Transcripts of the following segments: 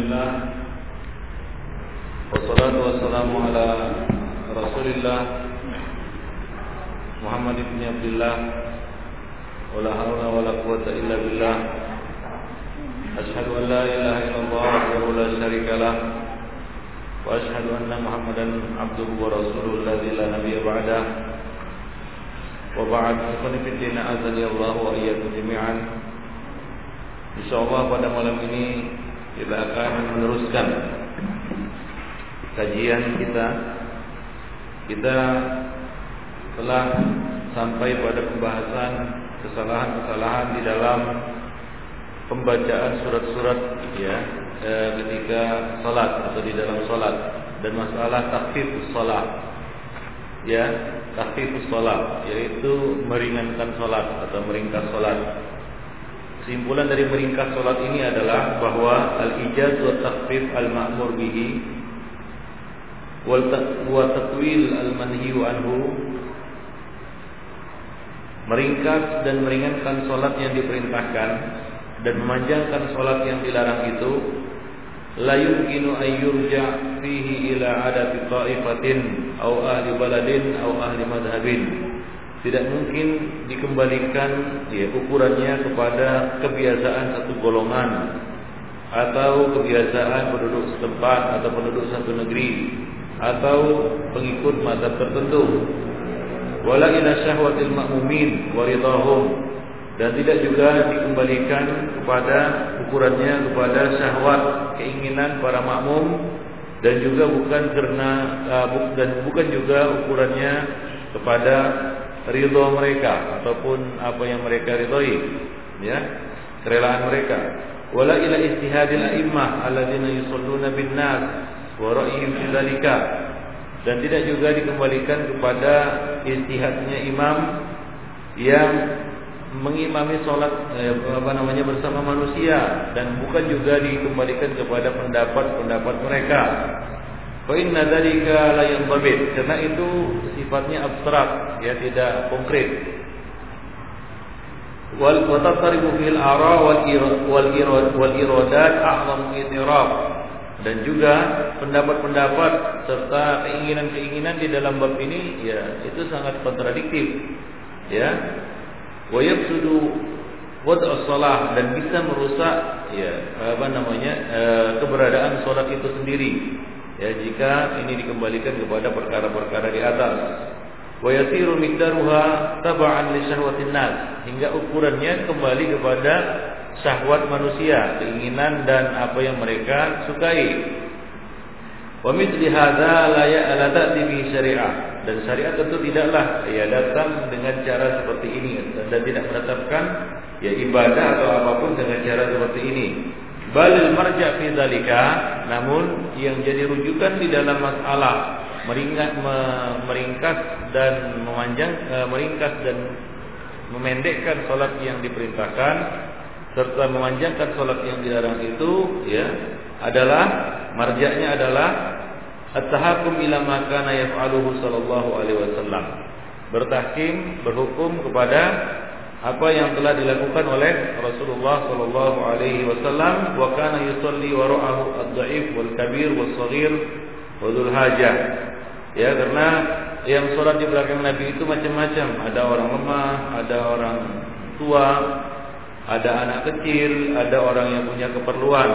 Alhamdulillah Wassalatu wassalamu ala Rasulillah Muhammad ibn Abdullah Wala hawla wala quwata illa billah Ashhadu an la ilaha illallah Wa la syarika lah Wa ashhadu anna Muhammadan Abduhu wa rasuluhu Alladhi la nabiya ba'dah Wa ba'd Ikhwan fiddina azali Allah wa iyyakum jami'an Insyaallah pada malam ini kita akan meneruskan kajian kita. Kita telah sampai pada pembahasan kesalahan-kesalahan di dalam pembacaan surat-surat ya e, ketika salat atau di dalam salat dan masalah takhfifus salat. Ya, takhfifus salat yaitu meringankan salat atau meringkas salat. Kesimpulan dari meringkas solat ini adalah bahwa al-ijaz wa takhfif al-ma'mur bihi wa tatwil al-manhi anhu meringkas dan meringankan solat yang diperintahkan dan memanjangkan solat yang dilarang itu la yumkinu ay yurja fihi ila adati ta'ifatin aw ahli baladin aw ahli madhhabin tidak mungkin dikembalikan ya ukurannya kepada kebiasaan satu golongan atau kebiasaan penduduk setempat atau penduduk satu negeri atau pengikut mazhab tertentu. Wala ila syahwatil ma'mumin wa dan tidak juga dikembalikan kepada ukurannya kepada syahwat keinginan para makmum dan juga bukan karena uh, dan bukan juga ukurannya kepada ridho mereka ataupun apa yang mereka ridhoi ya kerelaan mereka. Wala ila istihadil a'immah alladzina yusalluna bin nas wa ra'yihim fi dzalika dan tidak juga dikembalikan kepada istihadnya imam yang mengimami sholat eh, apa namanya bersama manusia dan bukan juga dikembalikan kepada pendapat-pendapat mereka Fa inna dzalika la yanḍabit karena itu sifatnya abstrak ya tidak konkret. Wal watasarifu fil ara wal wal wal iradat a'zamu itiraf dan juga pendapat-pendapat serta keinginan-keinginan di dalam bab ini ya itu sangat kontradiktif ya. Wa yafsudu wad'us salah dan bisa merusak ya apa namanya e, keberadaan salat itu sendiri ya jika ini dikembalikan kepada perkara-perkara di atas. Wa yasiru miqdaruha tab'an li syahwatin nas. Hingga ukurannya kembali kepada syahwat manusia keinginan dan apa yang mereka sukai. Wa mithli hadza la ya'la ta'ti bi syariah. Dan syariat tentu tidaklah ya datang dengan cara seperti ini dan tidak menetapkan ya ibadah atau apa pun dengan cara seperti ini balil marja fi zalika namun yang jadi rujukan di dalam masalah meringkas meringkas dan memanjang e, meringkas dan memendekkan salat yang diperintahkan serta memanjangkan salat yang dilarang itu ya adalah marjanya adalah at-tahakkum ila ma kana yaf'aluhu sallallahu alaihi wasallam. Bertahkim berhukum kepada apa yang telah dilakukan oleh Rasulullah sallallahu alaihi wasallam wa kana yusalli wara'ahu ad-dha'if wal kabir was saghir wa dzul hajah. Ya karena yang sholat di belakang Nabi itu macam-macam. Ada orang lemah ada orang tua ada anak kecil ada orang yang punya keperluan.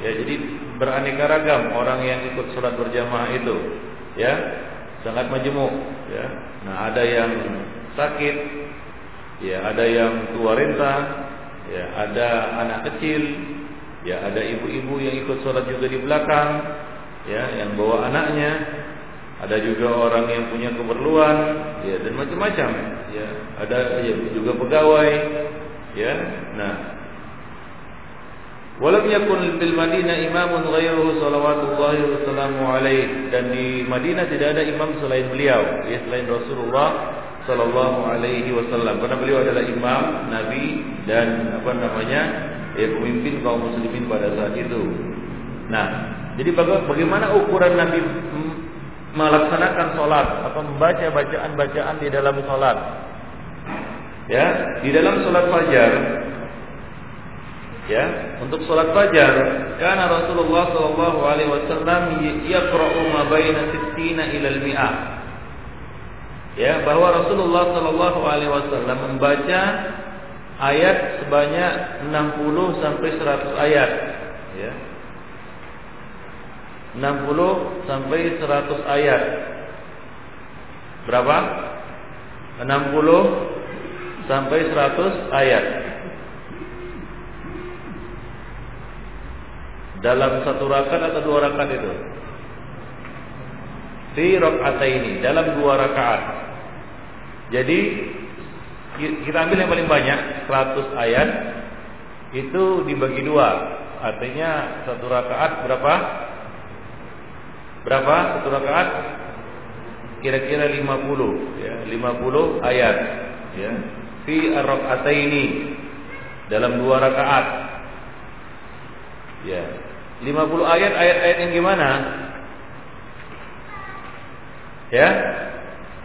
Ya jadi beraneka ragam orang yang ikut sholat berjamaah itu. Ya sangat majemuk. Ya nah ada yang sakit ya ada yang tua renta, ya ada anak kecil, ya ada ibu-ibu yang ikut sholat juga di belakang, ya yang bawa anaknya, ada juga orang yang punya keperluan, ya dan macam-macam, ya. Ada ya, juga pegawai, ya. Nah, Walam yakun bil Madinah imamun ghairuhu salawatullahi wa alaih. Dan di Madinah tidak ada imam selain beliau ya selain Rasulullah Sallallahu Alaihi Wasallam karena beliau adalah imam, nabi dan apa namanya ya pemimpin kaum muslimin pada saat itu. Nah, jadi bagaimana ukuran Nabi melaksanakan sholat atau membaca bacaan-bacaan di dalam sholat? Ya, di dalam sholat fajar Ya, untuk sholat fajar, karena Rasulullah Shallallahu Alaihi Wasallam yaqra'u ma baina sittina ila al-mi'ah. Ya, bahwa Rasulullah Shallallahu Alaihi Wasallam membaca ayat sebanyak 60 sampai 100 ayat. Ya. 60 sampai 100 ayat. Berapa? 60 sampai 100 ayat. Dalam satu rakaat atau dua rakaat itu? Di rakaat ini dalam dua rakaat. Jadi kita ambil yang paling banyak 100 ayat itu dibagi dua. Artinya satu rakaat berapa? Berapa satu rakaat? Kira-kira 50 ya, 50 ayat ya. Fi ar-raka'ataini dalam dua rakaat. Ya. 50 ayat ayat-ayat yang gimana? Ya.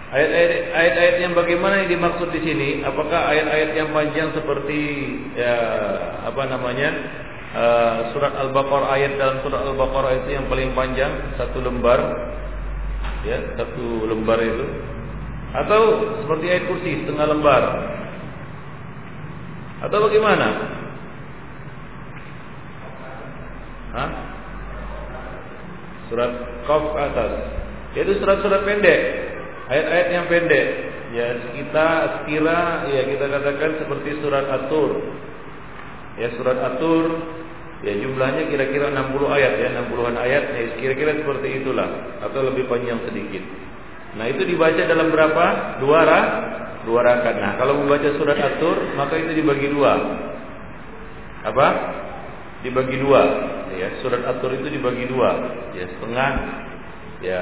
Ayat-ayat yang bagaimana yang dimaksud di sini? Apakah ayat-ayat yang panjang seperti ya apa namanya? Uh, surat Al-Baqarah ayat dalam surat Al-Baqarah itu yang paling panjang satu lembar ya satu lembar itu atau seperti ayat kursi setengah lembar atau bagaimana Hah? Surat Qaf atas. Yaitu surat-surat pendek. Ayat-ayat yang pendek. Ya, kita sekira ya kita katakan seperti surat At-Tur. Ya, surat At-Tur ya jumlahnya kira-kira 60 ayat ya, 60-an ayat ya kira-kira seperti itulah atau lebih panjang sedikit. Nah, itu dibaca dalam berapa? Dua ra, dua rakaat. Nah, kalau membaca surat At-Tur maka itu dibagi dua. Apa? Dibagi dua ya surat atur itu dibagi dua ya setengah ya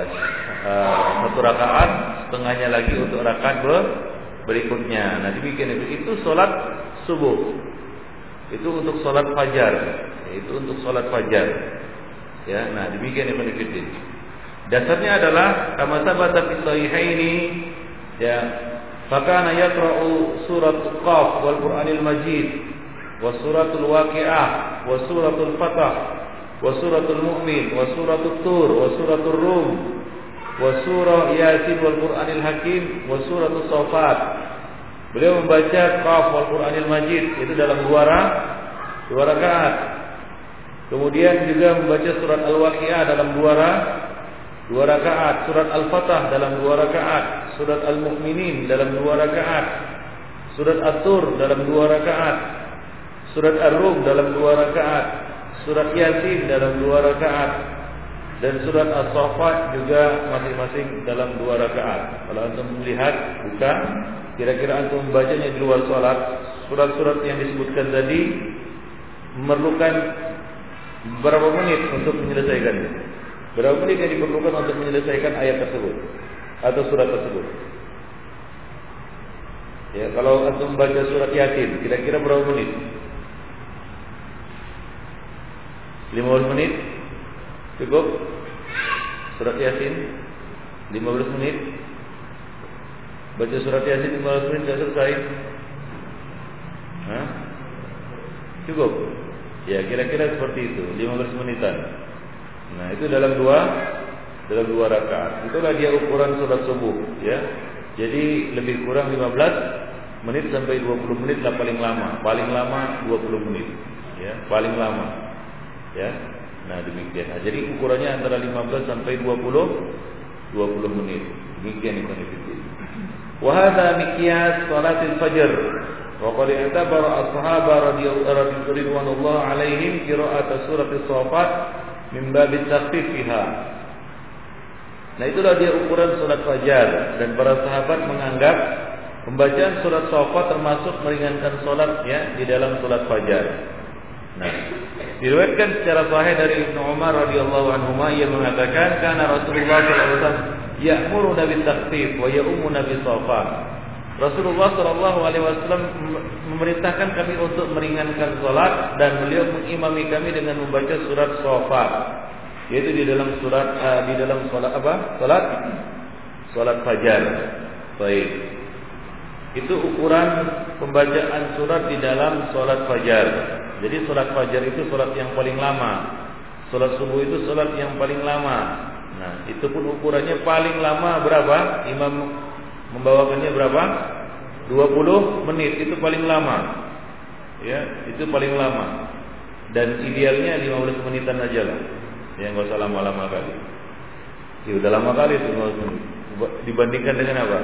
uh, satu rakaat setengahnya lagi untuk rakaat ber berikutnya. Nah dibikin itu. Itu sholat subuh. Itu untuk sholat fajar. Itu untuk sholat fajar. Ya nah dibikin yang menikuti dasarnya adalah kama sabata fi sahihaini ya fakana yaqra'u surat qaf wal qur'anil majid wa suratul waqi'ah wa suratul fatah wa suratul mu'min wa suratul tur wa suratul rum wa surah yasin wal qur'anil hakim wa suratul safat. Beliau membaca qaf wal qur'anil majid itu dalam dua dua rakaat. Kemudian juga membaca surat al-waqiah dalam dua dua rakaat. Surat al-fatah dalam dua rakaat. Surat al-mu'minin dalam dua rakaat. Surat at-tur dalam dua rakaat. Surat ar-rum dalam dua rakaat surat Yasin dalam dua rakaat dan surat As-Saffat juga masing-masing dalam dua rakaat. Kalau antum melihat buka, kira-kira antum membacanya di luar sholat, surat-surat yang disebutkan tadi memerlukan berapa menit untuk menyelesaikannya? Berapa menit yang diperlukan untuk menyelesaikan ayat tersebut atau surat tersebut? Ya, kalau antum membaca surat Yasin, kira-kira berapa menit? 15 menit. Cukup. Surat yasin. 15 menit. Baca surat yasin 15 menit sudah selesai. Hah? cukup. Ya kira-kira seperti itu. 15 menitan. Nah itu dalam dua dalam dua rakaat. Itulah dia ukuran surat subuh ya. Jadi lebih kurang 15 menit sampai 20 menit lah paling lama. Paling lama 20 menit ya. Paling lama Ya. Nah, demikian. Nah, jadi ukurannya antara 15 sampai 20 20 menit. Demikian itu nifidin. Wa hadha miqyas salatil fajr. Wa qad i'tabara as-sahaba radhiyallahu alaihim qira'at surat as-safat min bab at-takhfif fiha. Nah itulah dia ukuran surat fajar dan para sahabat menganggap pembacaan surat safat termasuk meringankan solat ya di dalam surat fajar. Nah, diriwayatkan secara sahih dari Ibnu Umar radhiyallahu anhu ia mengatakan karena Rasulullah sallallahu alaihi wasallam ya'muru nabi takhfif wa ya'ummu nabi safa. Rasulullah sallallahu alaihi wasallam memerintahkan kami untuk meringankan salat dan beliau mengimami kami dengan membaca surat Safa. Yaitu di dalam surat uh, di dalam salat apa? Salat salat fajar. Baik. Itu ukuran pembacaan surat di dalam salat fajar. Jadi sholat fajar itu sholat yang paling lama. Sholat subuh itu sholat yang paling lama. Nah, itu pun ukurannya paling lama berapa? Imam membawakannya berapa? 20 menit itu paling lama. Ya, itu paling lama. Dan idealnya 15 menitan aja lah. Ya enggak usah lama-lama kali. Ya udah lama kali itu dibandingkan dengan apa?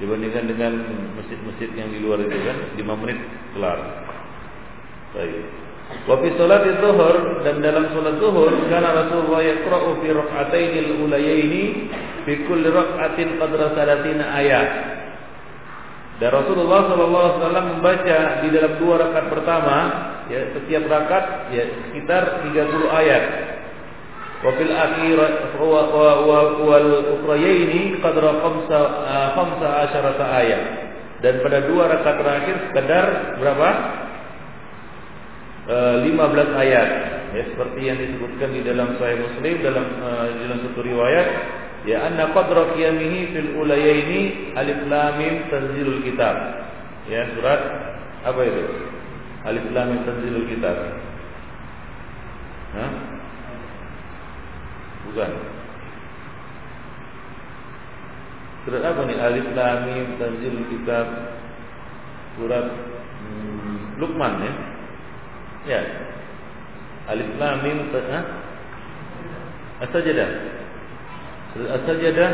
Dibandingkan dengan masjid-masjid yang di luar itu kan 5 menit kelar. Baik. Wa fi salat zuhur dan dalam salat zuhur karena Rasulullah yaqra'u fi rak'ataini al-ulayaini fi kulli rak'atin qadra 30 ayat. Dan Rasulullah SAW membaca di dalam dua rakaat pertama, ya setiap rakaat ya sekitar 30 ayat. Wa fil akhir wal ukhrayaini qadra khamsa ah, khamsa asyarata ayat. Dan pada dua rakaat terakhir sekedar berapa? E, eh, 15 ayat. Ya seperti yang disebutkan di dalam Sahih Muslim dalam uh, dalam satu riwayat Ya anna qadra qiyamihi fil ulayaini alif lam mim tanzilul kitab. Ya surat apa itu? Alif lam mim tanzilul kitab. Hah? Bukan. Surat apa nih? Alif lam mim tanzilul kitab. Surat hmm, Luqman ya. Ya. Alif lam mim ha? As-Sajdah. As-Sajdah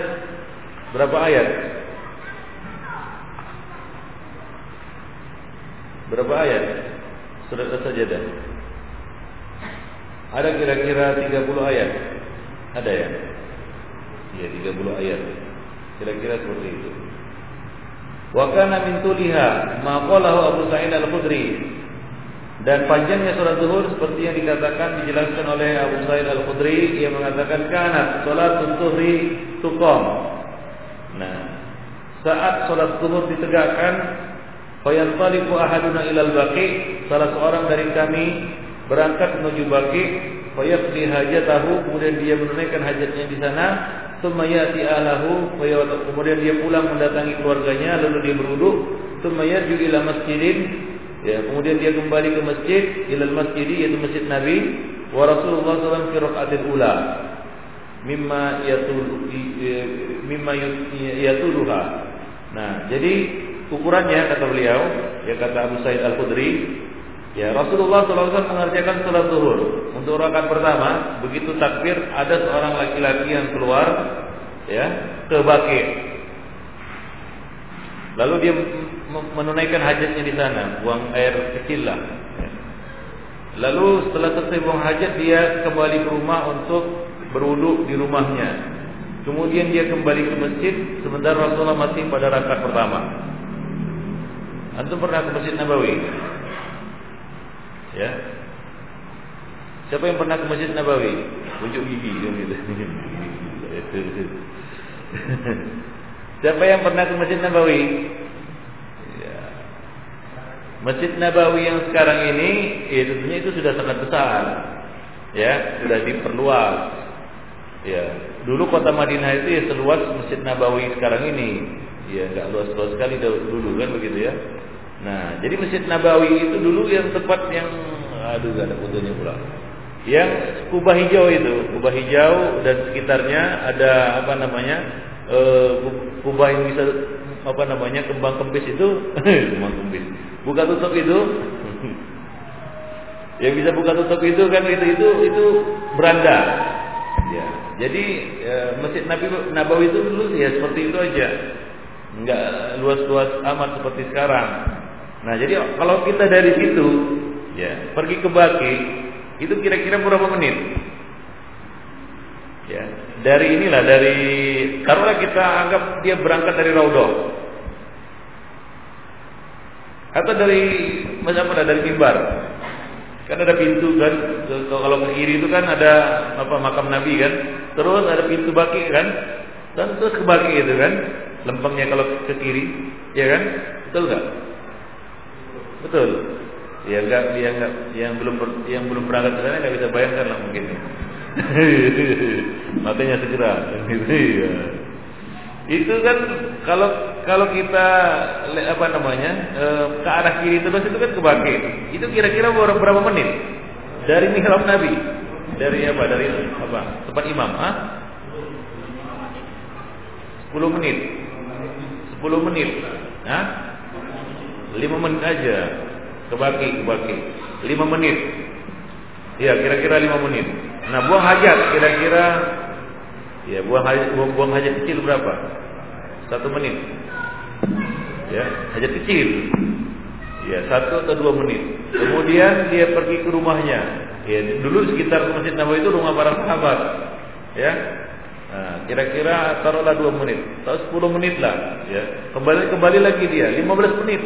berapa ayat? Berapa ayat? Surat As-Sajdah. Ada kira-kira 30 ayat? Ada ya? Iya, 30 ayat. Kira-kira seperti itu. Wa kana min tuliha ma qalahu Abu Sa'id Al-Khudri dan panjangnya sholat zuhur seperti yang dikatakan dijelaskan oleh Abu Sa'id Al-Khudri yang mengatakan kanat sholat zuhri tuqam. Nah, saat sholat zuhur ditegakkan, fayantaliqu ahaduna ilal baqi, salah seorang dari kami berangkat menuju baqi, fayaqdi hajatahu, kemudian dia menunaikan hajatnya di sana, thumma yati ahlahu, kemudian dia pulang mendatangi keluarganya, lalu dia berwudu, thumma yarju masjidin Ya, kemudian dia kembali ke masjid, ilal masjid yaitu masjid Nabi, wa Rasulullah SAW fi rakaatil ula. Mimma yatul mimma yatuluha. Nah, jadi ukurannya kata beliau, ya kata Abu Said Al-Khudri, ya Rasulullah SAW mengerjakan salat zuhur. Untuk rakaat pertama, begitu takbir ada seorang laki-laki yang keluar ya ke Baqi. Lalu dia menunaikan hajatnya di sana, buang air kecil lah. Lalu setelah selesai buang hajat dia kembali ke rumah untuk berwuduk di rumahnya. Kemudian dia kembali ke masjid sementara Rasulullah masih pada rakaat pertama. Antum pernah ke Masjid Nabawi? Ya. Siapa yang pernah ke Masjid Nabawi? Unjuk gigi. Siapa yang pernah ke Masjid Nabawi? Masjid Nabawi yang sekarang ini ya tentunya itu sudah sangat besar. Ya, sudah diperluas. Ya, dulu kota Madinah itu ya seluas Masjid Nabawi sekarang ini. Ya, enggak luas-luas sekali dulu kan begitu ya. Nah, jadi Masjid Nabawi itu dulu yang tempat yang aduh gak ada fotonya pula. Yang kubah hijau itu, kubah hijau dan sekitarnya ada apa namanya? Eh, kubah yang bisa apa namanya kembang kempis itu kembang kempis buka tutup itu. Yang bisa buka tutup itu kan itu itu itu beranda. Ya. Jadi e, masjid Nabi Nabawi itu dulu ya seperti itu aja. Nggak luas-luas amat seperti sekarang. Nah jadi kalau kita dari situ ya pergi ke Baki itu kira-kira berapa menit? Ya. Dari inilah dari karena kita anggap dia berangkat dari Raudhah atau dari macam mana dari mimbar? Kan ada pintu kan kalau ke kiri itu kan ada apa makam Nabi kan? Terus ada pintu baki kan? Dan terus ke baki itu kan? Lempengnya kalau ke kiri ya kan? Betul nggak? Betul. Ya enggak dia enggak yang belum yang belum berangkat ke sana nggak bisa bayangkan lah mungkin. Makanya segera. Iya. Itu kan kalau kalau kita apa namanya e, ke arah kiri terus itu kan kebaki. Itu kira-kira berapa menit? Dari mihrab Nabi. Dari apa? Dari apa? Tempat imam, ah? 10 menit. 10 menit. Hah? 5 menit aja. Kebaki, kebaki. 5 menit. Ya, kira-kira 5 menit. Nah, buang hajat kira-kira ya, buang hajat buang, buang hajat kecil berapa? 1 menit. Ya, hajat kecil. Ya, satu atau dua menit. Kemudian dia pergi ke rumahnya. Ya, dulu sekitar Masjid Nabawi itu rumah para sahabat. Ya, Nah, kira-kira taruhlah dua menit, atau sepuluh menit lah, ya. Kembali kembali lagi dia, lima belas menit.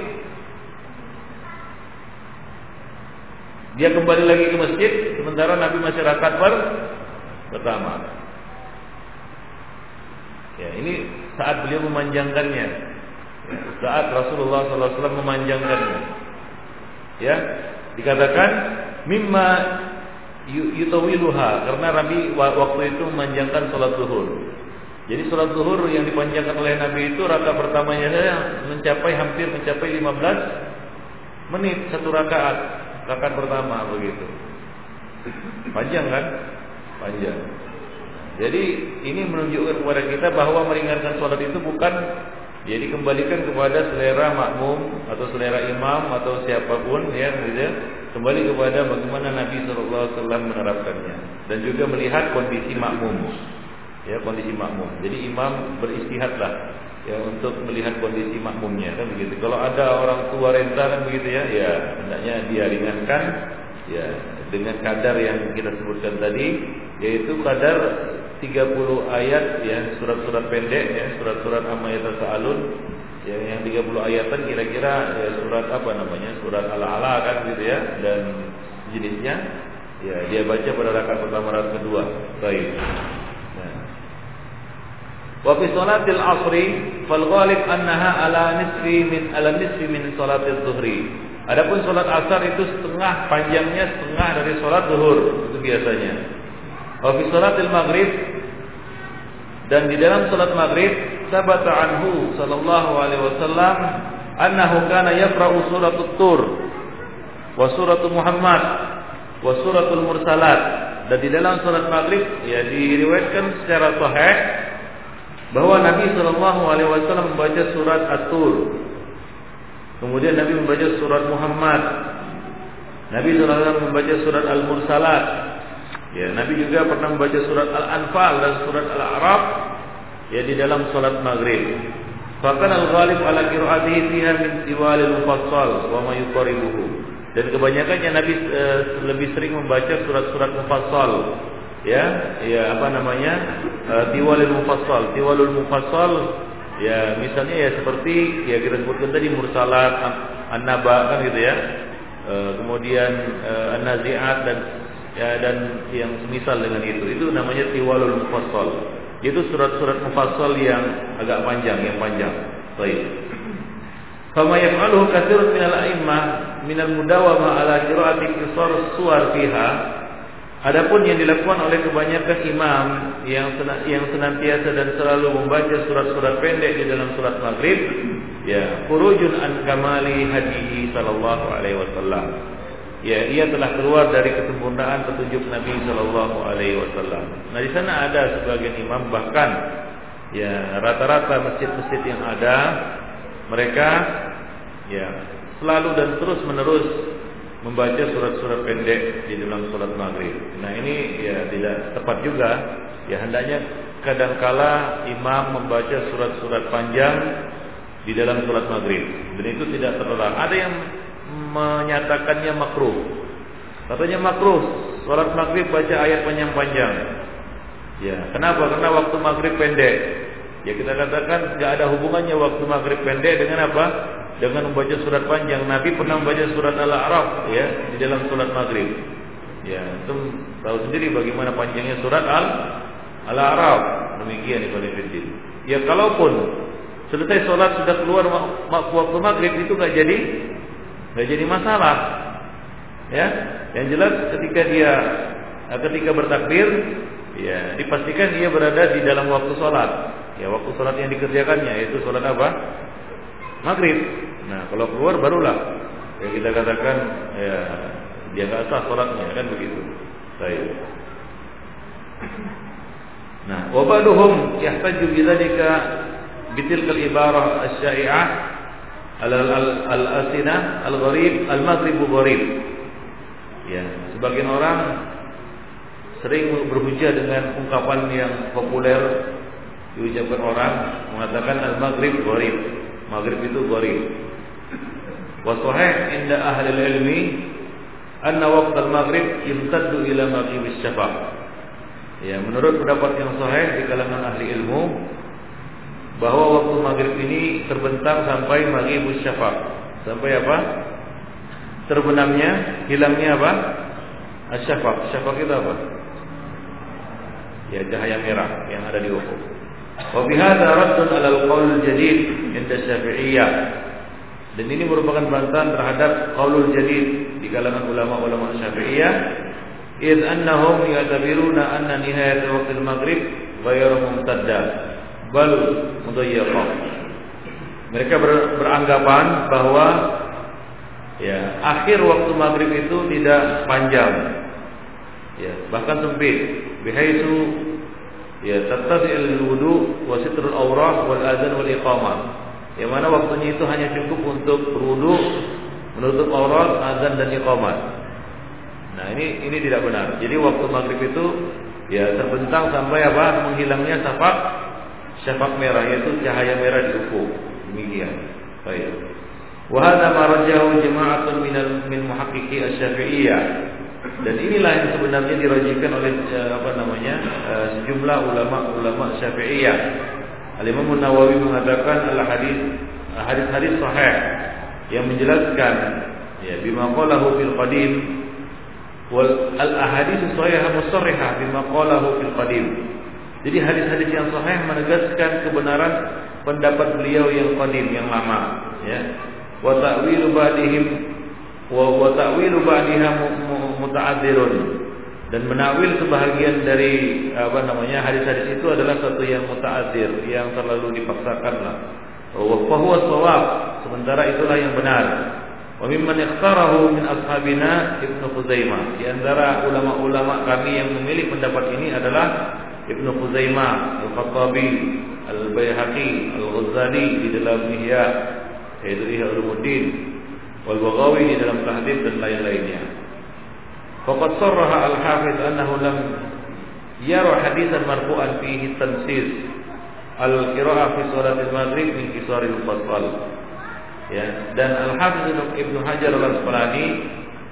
Dia kembali lagi ke masjid, sementara Nabi masih rakaat per pertama. Ya, ini saat beliau memanjangkannya. Saat Rasulullah SAW memanjangkannya. Ya, dikatakan mimma yutawiluha karena Nabi waktu itu memanjangkan sholat zuhur. Jadi sholat zuhur yang dipanjangkan oleh Nabi itu rakaat pertamanya saya mencapai hampir mencapai 15 menit satu rakaat rakaat pertama begitu. Panjang kan? Panjang. Jadi ini menunjukkan kepada kita bahwa meringankan sholat itu bukan ya dikembalikan kepada selera makmum atau selera imam atau siapa pun ya gitu. Kembali kepada bagaimana Nabi SAW menerapkannya dan juga melihat kondisi makmum ya kondisi makmum. Jadi imam beristihadlah ya untuk melihat kondisi makmumnya kan begitu. Kalau ada orang tua renta kan begitu ya. Ya hendaknya dia ringankan ya dengan kadar yang kita sebutkan tadi yaitu kadar 30 ayat ya surat-surat pendek ya surat-surat amma yatasaalun ya yang 30 ayatan kira-kira ya, surat apa namanya surat ala-ala kan gitu ya dan jenisnya ya dia baca pada rakaat pertama rakaat kedua. Baik. Nah. wa fi salatil asri fal ghalib annaha ala nisfi min ala nisfi min salatil zuhri. Adapun salat asar itu setengah panjangnya setengah dari salat zuhur itu biasanya wa fi salatil maghrib. Dan di dalam salat maghrib sabata anhu sallallahu alaihi wasallam annahu kana yaqra'u suratul tur wa suratul Muhammad wa suratul mursalat. Dan di dalam salat maghrib ya diriwayatkan secara sahih bahwa Nabi sallallahu alaihi wasallam membaca surat At-Tur. Kemudian Nabi membaca surat Muhammad. Nabi sallallahu alaihi wasallam membaca surat Al-Mursalat Ya, Nabi juga pernah membaca surat Al-Anfal dan surat Al-A'raf ya di dalam salat maghrib. Bahkan al-ghalib ala qiraatihi fiha min tiwalil mufassal wa ma yuqaribuhu. Dan kebanyakannya Nabi e, lebih sering membaca surat-surat mufassal. Ya, ya apa namanya? E, tiwalil mufassal. Tiwalul mufassal ya misalnya ya seperti ya kita sebutkan tadi mursalat, an-naba kan gitu ya. E, kemudian e, an-nazi'at dan ya dan yang semisal dengan itu. Itu namanya tiwalul mufassal. Itu surat-surat mufassal yang agak panjang yang panjang. Baik. Fama yaf'aluhu katsirun minal a'immah minal mudawama ala qira'ati qisar suwar fiha. Adapun yang dilakukan oleh kebanyakan imam yang yang senantiasa dan selalu membaca surat-surat pendek di dalam surat maghrib ya khurujun an kamali hadihi sallallahu alaihi wasallam ya ia telah keluar dari kesempurnaan petunjuk Nabi Shallallahu Alaihi Wasallam. Nah di sana ada sebagian imam bahkan ya rata-rata masjid-masjid yang ada mereka ya selalu dan terus menerus membaca surat-surat pendek di dalam surat maghrib. Nah ini ya tidak tepat juga. Ya hendaknya kadangkala imam membaca surat-surat panjang di dalam surat maghrib. Dan itu tidak terlarang. Ada yang menyatakannya makruh. Katanya makruh salat maghrib baca ayat panjang-panjang. Ya, kenapa? Karena waktu maghrib pendek. Ya kita katakan nggak ada hubungannya waktu maghrib pendek dengan apa? Dengan membaca surat panjang. Nabi pernah membaca surat Al-A'raf ya di dalam surat maghrib. Ya, itu tahu sendiri bagaimana panjangnya surat Al Al-A'raf. Demikian Ibnu Fiddin. Ya kalaupun selesai sholat sudah keluar waktu maghrib itu nggak jadi nggak jadi masalah. Ya, yang jelas ketika dia eh, ketika bertakbir, ya dipastikan dia berada di dalam waktu sholat. Ya, waktu sholat yang dikerjakannya yaitu sholat apa? Maghrib. Nah, kalau keluar barulah Kayak kita katakan ya dia nggak sah sholatnya kan begitu. Baik. Nah, wabaduhum yahtaju bidzalika bitilkal ibarah asy-syai'ah al-asina al-gharib al-maghrib gharib. Ya, sebagian orang sering berhujah dengan ungkapan yang populer diucapkan orang mengatakan al-maghrib gharib. Maghrib itu gharib. Wa sahih inda ahli ilmi anna waqt al-maghrib yamtaddu ila maghrib asy-syafaq. Ya, menurut pendapat yang sahih di kalangan ahli ilmu bahwa waktu maghrib ini terbentang sampai maghrib syafaq. Sampai apa? Terbenamnya, hilangnya apa? syafaq Syafaq itu apa? Ya cahaya merah yang ada di ufuk. Wa bi raddun 'ala alqaul jadid inda Syafi'iyah. Dan ini merupakan bantahan terhadap qaulul jadid di kalangan ulama-ulama Syafi'iyah iz annahum ya'tabiruna anna nihayat waktu maghrib ghayr mumtadda bal mudayyaqah. Mereka ber, beranggapan bahwa ya akhir waktu maghrib itu tidak panjang, ya bahkan sempit. Bihaitsu ya tattafi'ul wudu wa sitrul aurah wal adzan wal iqamah. Yang mana waktunya itu hanya cukup untuk berwudu, menutup aurat, azan dan iqamah. Nah, ini ini tidak benar. Jadi waktu maghrib itu ya terbentang sampai apa? menghilangnya safak syafa merah yaitu cahaya merah di ufuk. Demikian. Baik. Wahada marajahu jama'atun minal min muhaqqiqi asy-Syafi'iyah. Dan inilah yang sebenarnya dirajikan oleh eh, apa namanya eh, sejumlah ulama-ulama Syafi'iyah. Al-Imam Nawawi mengatakan al hadis hadis-hadis sahih yang menjelaskan ya bima qalahu fil qadim wal al ahadits sahihah musarrihah bima qalahu fil qadim. Jadi hadis-hadis yang sahih menegaskan kebenaran pendapat beliau yang qadim yang lama, ya. Wa ta'wilu ba'dihim wa wa ta'wilu ba'diha muta'adzirun dan menakwil sebahagian dari apa namanya hadis-hadis itu adalah satu yang muta'adzir yang terlalu dipaksakan lah. Wa huwa shawab, sementara itulah yang benar. Wa mimman ikhtarahu min ashabina Ibnu Khuzaimah. Di antara ulama-ulama kami yang memilih pendapat ini adalah Ibnu Khuzaimah, Al-Khattabi, Al-Baihaqi, Al-Ghazali di dalam Ihya, yaitu Ihya Ulumuddin, wal Baghawi di dalam Tahdhib dan lain-lainnya. Faqad sarraha Al-Hafiz annahu lam yara hadisan marfu'an fihi tansis al-qira'ah fi salat al-maghrib min kisaril fasal ya dan Al Hafiz Ibnu Hajar Al Asqalani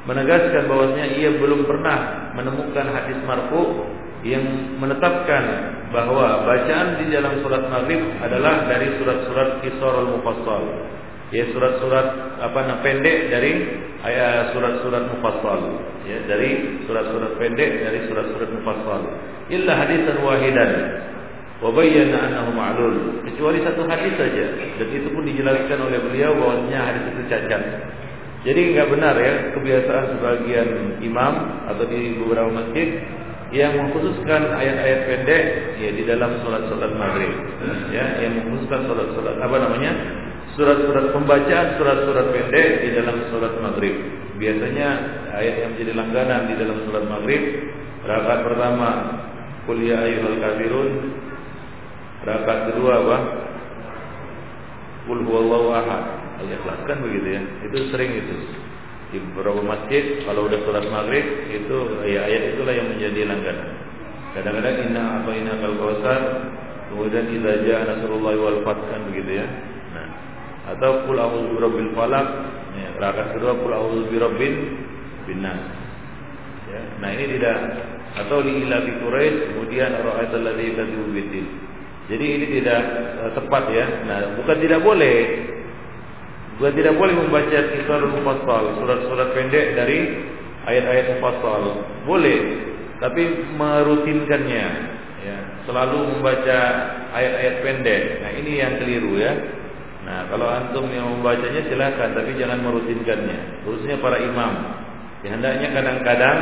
menegaskan bahwasanya ia belum pernah menemukan hadis marfu yang menetapkan bahwa bacaan di dalam surat maghrib adalah dari surat-surat al Mufassal ya surat-surat apa nama pendek dari ayat surat-surat mufassal. Ya dari surat-surat pendek dari surat-surat mufassal. Illa hadisan wahidan. Wabayyana annahu ma'lul. Kecuali satu hadis saja. Dan itu pun dijelaskan oleh beliau bahwasanya hadis itu cacat. Jadi enggak benar ya kebiasaan sebagian imam atau di beberapa masjid yang mengkhususkan ayat-ayat pendek ya di dalam salat-salat maghrib ya yang mengkhususkan salat-salat apa namanya surat-surat pembacaan surat-surat pendek di dalam salat maghrib biasanya ayat yang menjadi langganan di dalam salat maghrib rakaat pertama kuliah ya ayyuhal kafirun Rakaat kedua apa? Qul huwallahu ahad. Al-Ikhlas kan begitu ya. Itu sering itu. Di beberapa masjid kalau udah sholat maghrib itu ya ayat itulah yang menjadi langganan. Kadang-kadang inna atau inna kal kausar kemudian idza jaa nasrullahi wal fath kan begitu ya. Nah, atau qul a'udzu birabbil falaq ya, rakaat kedua qul a'udzu birabbin binnas. Ya, nah ini tidak atau di ilahi Quraisy kemudian ra'aital ladzi bidin. Jadi ini tidak uh, tepat ya. Nah, bukan tidak boleh. Bukan tidak boleh membaca kisah mufassal, surat-surat pendek dari ayat-ayat mufassal. Boleh, tapi merutinkannya ya. Selalu membaca ayat-ayat pendek. Nah, ini yang keliru ya. Nah, kalau antum yang membacanya silakan, tapi jangan merutinkannya. Khususnya para imam. Ya, hendaknya kadang-kadang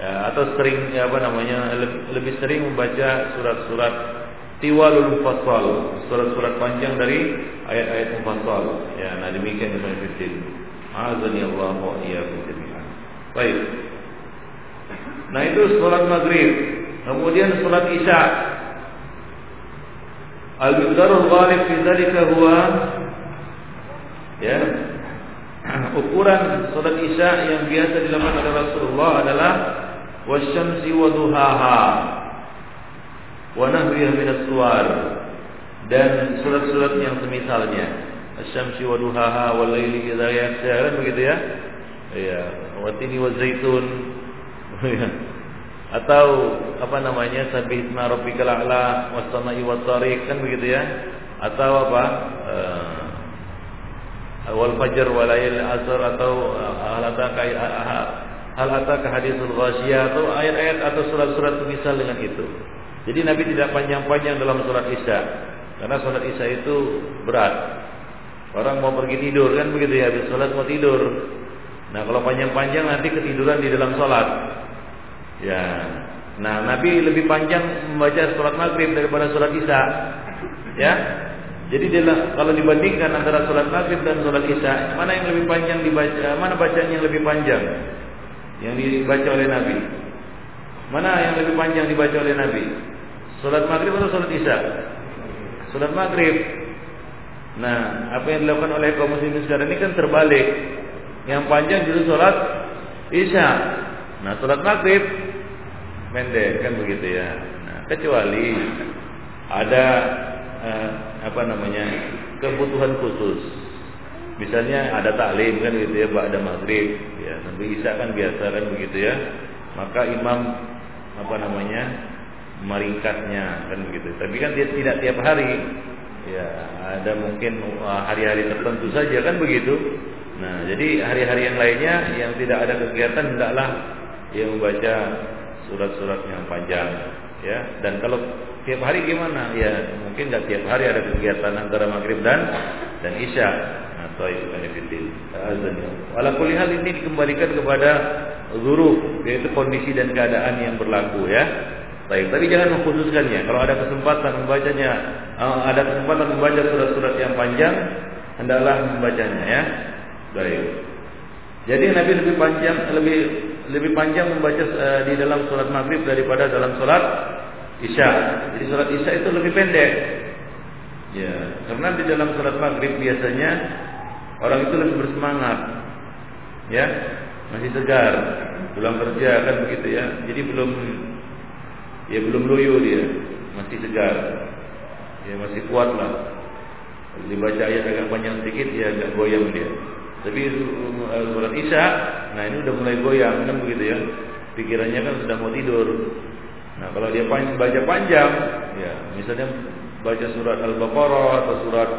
ya, atau sering ya, apa namanya lebih sering membaca surat-surat tiwalul mufassal, surat-surat panjang dari ayat-ayat mufassal. Ya, nah demikian Ibnu Fitin. Azani Allah wa iyyakum. Baik. Nah itu sholat maghrib. Kemudian sholat isya. Al-miqdarul ghalib fi dzalika ya ukuran sholat isya yang biasa dilakukan oleh Rasulullah adalah wasyamsi wa duhaha wa nahwiha min dan surat-surat yang semisalnya. Asyamsi wa duhaha wal laili kan begitu ya? Iya. Wa tini wa zaitun. Atau apa namanya sabih isma rabbikal a'la was samai tariq. Kan begitu ya? Atau apa? Uh, wal fajr wal layl asr atau hal ataka hal ataka haditsul ghasyiyah atau ayat-ayat atau surat-surat semisal dengan itu jadi Nabi tidak panjang-panjang dalam surat Isya karena surat Isya itu berat orang mau pergi tidur kan begitu ya habis sholat mau tidur nah kalau panjang-panjang nanti ketiduran di dalam sholat Ya. Nah, Nabi lebih panjang membaca surat Maghrib daripada surat Isya. Ya. Jadi dia, kalau dibandingkan antara surat Maghrib dan surat Isya, mana yang lebih panjang dibaca? Mana bacaan yang lebih panjang yang dibaca oleh Nabi? Mana yang lebih panjang dibaca oleh Nabi? Surat Maghrib atau surat Isya? Surat Maghrib. Nah, apa yang dilakukan oleh kaum muslimin sekarang ini kan terbalik. Yang panjang justru surat Isya. Nah, surat Maghrib pendek kan begitu ya. Nah, kecuali ada eh, apa namanya kebutuhan khusus. Misalnya ada taklim kan gitu ya, ada maghrib, ya nanti isya kan biasa kan begitu ya. Maka imam apa namanya meringkasnya kan begitu. Tapi kan dia tidak tiap hari. Ya, ada mungkin eh, hari-hari tertentu saja kan begitu. Nah, jadi hari-hari yang lainnya yang tidak ada kegiatan hendaklah yang membaca surat-surat yang panjang ya dan kalau tiap hari gimana ya mungkin nggak tiap hari ada kegiatan antara maghrib dan dan isya atau itu kan fitil wala hal ini dikembalikan kepada zuruf yaitu kondisi dan keadaan yang berlaku ya Baik, tapi jangan mengkhususkannya. Kalau ada kesempatan membacanya, eh, ada kesempatan membaca surat-surat yang panjang, hendaklah membacanya ya. Baik. Jadi Nabi lebih panjang lebih lebih panjang membaca uh, di dalam sholat maghrib daripada dalam sholat isya. Jadi sholat isya itu lebih pendek. Ya, karena di dalam sholat maghrib biasanya orang itu lebih bersemangat, ya, masih segar, pulang kerja kan begitu ya. Jadi belum, ya belum loyo dia, masih segar, ya masih kuat lah. Dibaca ayat agak panjang sedikit, ya agak goyang dia. Tapi uh, surat Isya, nah ini udah mulai goyang kan begitu ya. Pikirannya kan sudah mau tidur. Nah, kalau dia panjang, baca panjang, ya, misalnya baca surat Al-Baqarah atau surat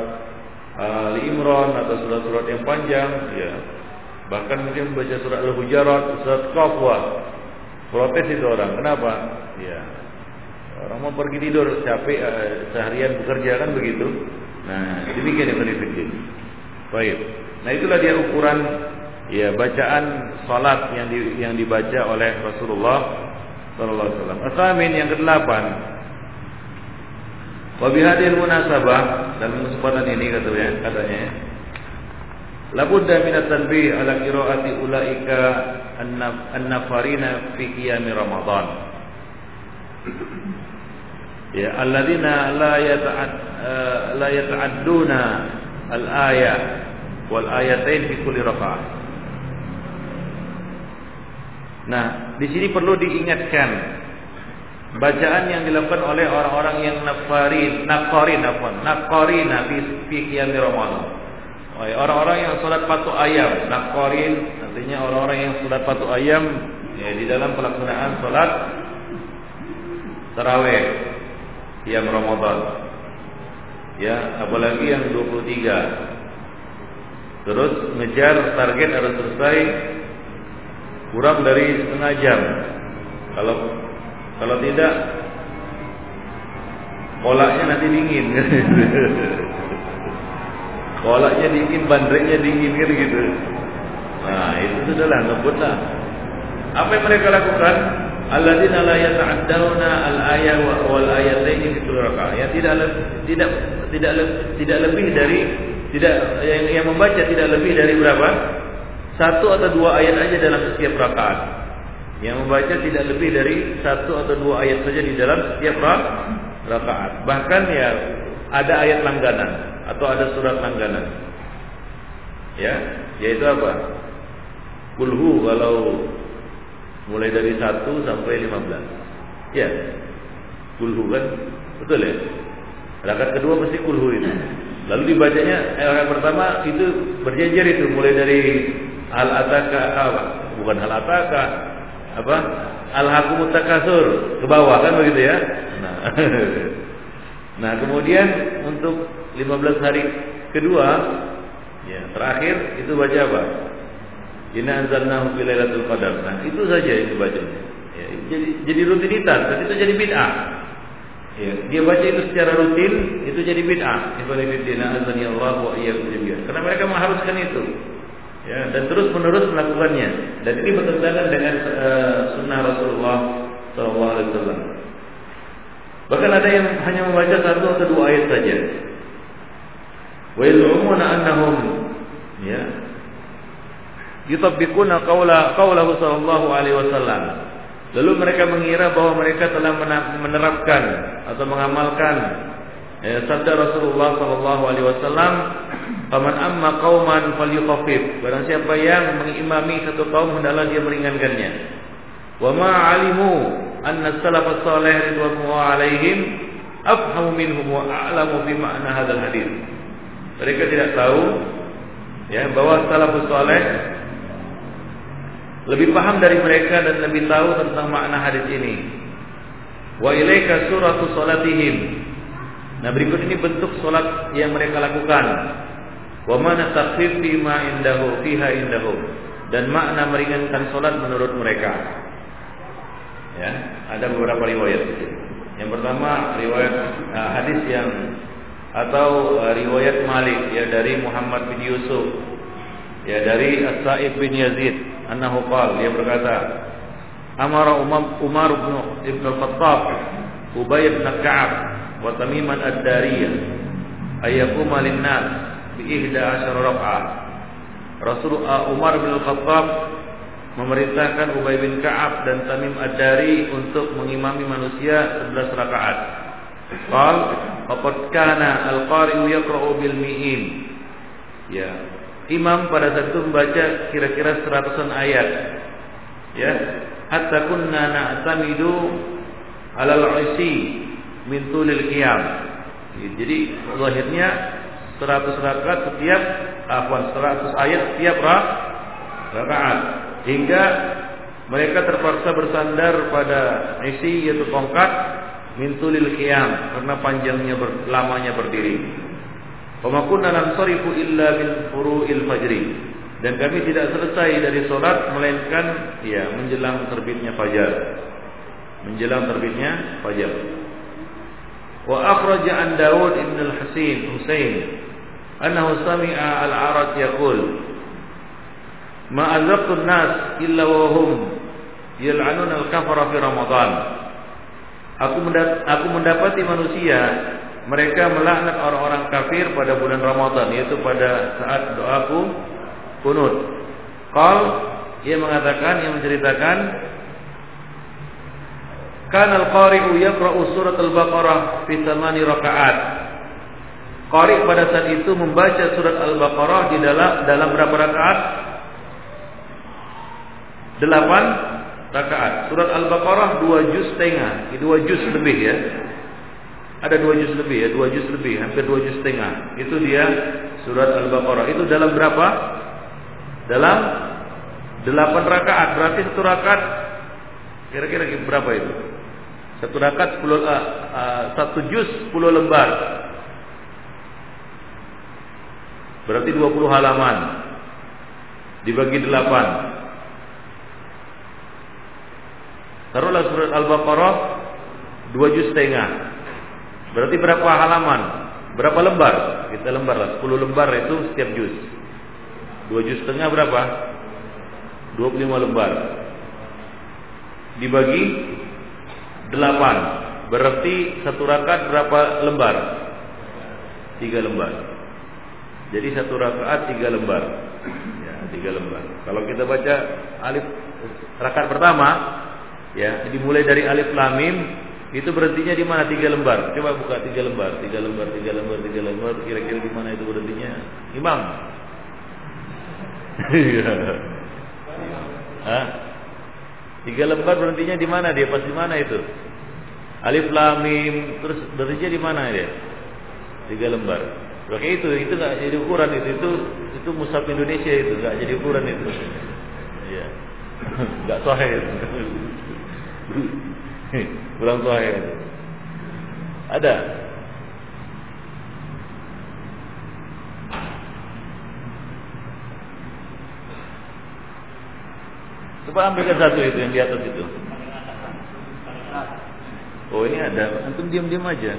uh, Ali Imran atau surat-surat yang panjang, ya. Bahkan mungkin baca surat Al-Hujarat, surat Qaf, protes itu orang. Kenapa? Ya. Orang mau pergi tidur, capek uh, seharian bekerja kan begitu. Nah, demikian yang berikut Baik. Nah itulah dia ukuran ya bacaan salat yang di, yang dibaca oleh Rasulullah sallallahu alaihi wasallam. Asamin yang kedelapan. Wa bihadil munasabah dalam kesempatan ini katanya katanya Labudda min at-tanbih ala qiraati ulaika an-nafarina fi Ramadan. Ya, alladzina la la yata'adduna al-ayah wal ayatain fi. Nah, di sini perlu diingatkan bacaan yang dilakukan oleh orang-orang yang nafarin, naqarin apa? Naqarin fi fi Ramadan. Orang-orang yang salat patu ayam, naqarin artinya orang-orang yang salat patu ayam ya, di dalam pelaksanaan salat tarawih qiyam Ramadan. Ya, apalagi yang 23 Terus ngejar target harus selesai kurang dari setengah jam. Kalau kalau tidak kolaknya nanti dingin. kolaknya dingin, bandreknya dingin kan gitu. Nah, itu sudahlah ngebutlah. Apa yang mereka lakukan? Alladzina la yata'addawna al-ayat wal ayataini fi Ya tidak tidak tidak tidak lebih dari tidak yang, yang membaca tidak lebih dari berapa? satu atau dua ayat aja dalam setiap rakaat. Yang membaca tidak lebih dari satu atau dua ayat saja di dalam setiap rakaat. Bahkan ya ada ayat langganan atau ada surat langganan. Ya, yaitu apa? Kulhu kalau mulai dari satu sampai lima belas. Ya, kulhu kan, betul ya? Rakaat kedua mesti kulhu itu. Lalu dibacanya eh, rakaat pertama itu berjejer itu mulai dari al ataka apa? Bukan hal ataka apa? Al hakumut takasur ke bawah kan begitu ya? Nah. nah, kemudian untuk 15 hari kedua ya terakhir itu baca apa? Inna anzalnahu fi lailatul qadar. Nah, itu saja yang dibacanya. Ya, jadi jadi rutinitas dan itu jadi bid'ah. Ya, dia baca itu secara rutin itu jadi bid'ah. Ibadillah azani Allah wa iyyakum jami'an. Karena mereka mengharuskan itu. Ya, dan terus menerus melakukannya. Dan ini bertentangan dengan uh, sunnah Rasulullah SAW. Bahkan ada yang hanya membaca satu atau dua ayat saja. Wa yad'umuna annahum ya yutabbiquna qawla qawlahu sallallahu alaihi wasallam Lalu mereka mengira bahwa mereka telah menerapkan atau mengamalkan ya, sabda Rasulullah sallallahu alaihi wasallam, "Faman amma qauman falyukhaffif." Barang siapa yang mengimami satu kaum hendaklah dia meringankannya. Wa ma alimu anna salaf salih ridwanullah alaihim afhamu minhum wa a'lamu fi ma'na hadzal hadis. Mereka tidak tahu ya bahwa salafus saleh lebih paham dari mereka dan lebih tahu tentang makna hadis ini. Wa ilaika suratu salatihim. Nah, berikut ini bentuk salat yang mereka lakukan. Wa mana takhfif ma indahu fiha indahu. Dan makna meringankan salat menurut mereka. Ya, ada beberapa riwayat Yang pertama riwayat uh, hadis yang atau uh, riwayat Malik ya dari Muhammad bin Yusuf ya dari As-Sa'ib bin Yazid annahu qala dia berkata amara Umar Umar bin Ibn al-Khattab Ubay bin Ka'ab wa Tamiman ad-Dariyah ayyakuma lin-nas bi ihda raq'ah Rasul Umar bin Al-Khattab memerintahkan Ubay bin Ka'ab dan Tamim Ad-Dari untuk mengimami manusia 11 rakaat. Qal faqad kana al-qari'u yaqra'u bil mi'in. Ya, imam pada saat itu membaca kira-kira seratusan ayat. Ya, hatta kunna na'tamidu alal isi min tulil qiyam. Ya, jadi zahirnya 100 rakaat setiap afwan 100 ayat setiap rakaat hingga mereka terpaksa bersandar pada isi yaitu tongkat min tulil qiyam karena panjangnya ber, lamanya berdiri. Kunna nansarifu illa min furu'il fajri. Dan kami tidak selesai dari solat melainkan ya menjelang terbitnya fajar. Menjelang terbitnya fajar. Wa akhraja an Daud ibn al-Husain Husain annahu sami'a al-Arad yaqul Ma azaqtu nas illa wa hum yal'anun al-kafara fi Ramadan. Aku aku mendapati manusia mereka melaknat orang-orang kafir pada bulan Ramadan yaitu pada saat doaku kunut. Qal ia mengatakan yang menceritakan kan al-qari'u yaqra'u surat al-Baqarah fi thamani rakaat. Qari pada saat itu membaca surat Al-Baqarah di dalam dalam berapa rakaat? Delapan rakaat. Surat Al-Baqarah dua juz setengah, dua juz lebih ya. Ada dua juz lebih ya, dua juz lebih, hampir dua juz setengah. Itu dia surat Al-Baqarah. Itu dalam berapa? Dalam delapan rakaat. Berarti satu rakaat kira-kira berapa itu? Satu rakaat sepuluh, uh, uh, satu juz sepuluh lembar. Berarti dua puluh halaman. Dibagi delapan. Taruhlah surat Al-Baqarah dua juz setengah. Berarti berapa halaman? Berapa lembar? Kita lembar lah. 10 lembar itu setiap juz. 2 juz setengah berapa? 25 lembar. Dibagi 8. Berarti satu rakaat berapa lembar? 3 lembar. Jadi satu rakaat 3 lembar. Ya, tiga lembar. Kalau kita baca alif rakaat pertama, ya dimulai dari alif lam mim itu berhentinya di mana tiga lembar. Coba buka tiga lembar, tiga lembar, tiga lembar, tiga lembar. Kira-kira di mana itu berhentinya? Imam. Hah? Tiga lembar berhentinya di mana dia? Pas di mana itu? Alif lam mim terus berhentinya di mana dia? Tiga lembar. Oke itu itu nggak jadi ukuran itu itu itu musab Indonesia itu nggak jadi ukuran itu. Iya. Nggak sahih. Kurang sahih. Ada. Coba ambilkan satu itu yang di atas itu. Oh ini ada. Antum diam-diam aja.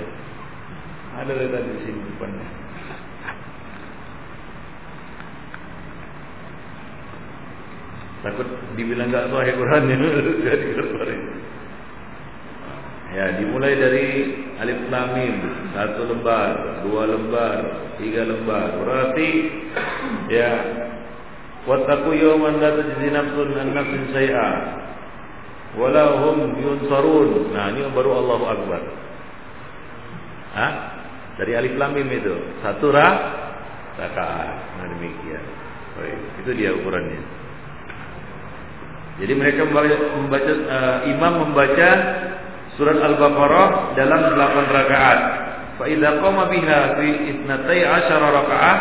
Ada dari di sini depannya. Takut dibilang nggak sahih Quran jadi keluarin. Ya, dimulai dari alif lam mim, satu lembar, dua lembar, tiga lembar. Berarti ya Wattaqu yawman la tajzi nafsun an nafsin shay'a wala hum yunsarun. Nah, ini baru Allahu Akbar. Hah? Dari alif lam mim itu. Satu ra rakaat. Nah, demikian. Baik, itu dia ukurannya. Jadi mereka membaca, membaca uh, imam membaca surat Al-Baqarah dalam 8 rakaat. Fa idza qama biha fi itnatai asyara rakaat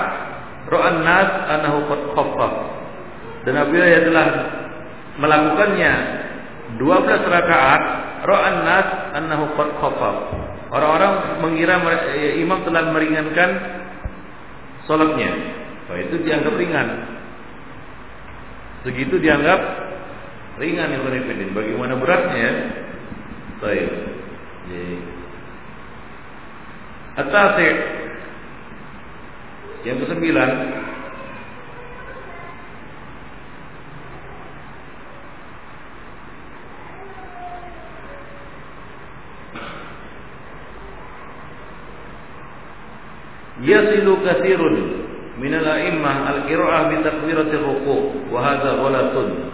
ra'an nas annahu qad khaffaf. Dan apabila dia telah melakukannya 12 rakaat, ra'an nas annahu qad khaffaf. Orang-orang mengira eh, imam telah meringankan salatnya. Nah, itu dianggap ringan. Segitu dianggap ringan ya Bagaimana beratnya ya? Baik. Atas yang kesembilan Yasilu kathirun min al-a'immah al-qira'ah bi takbiratir ruku' wa ghalatun.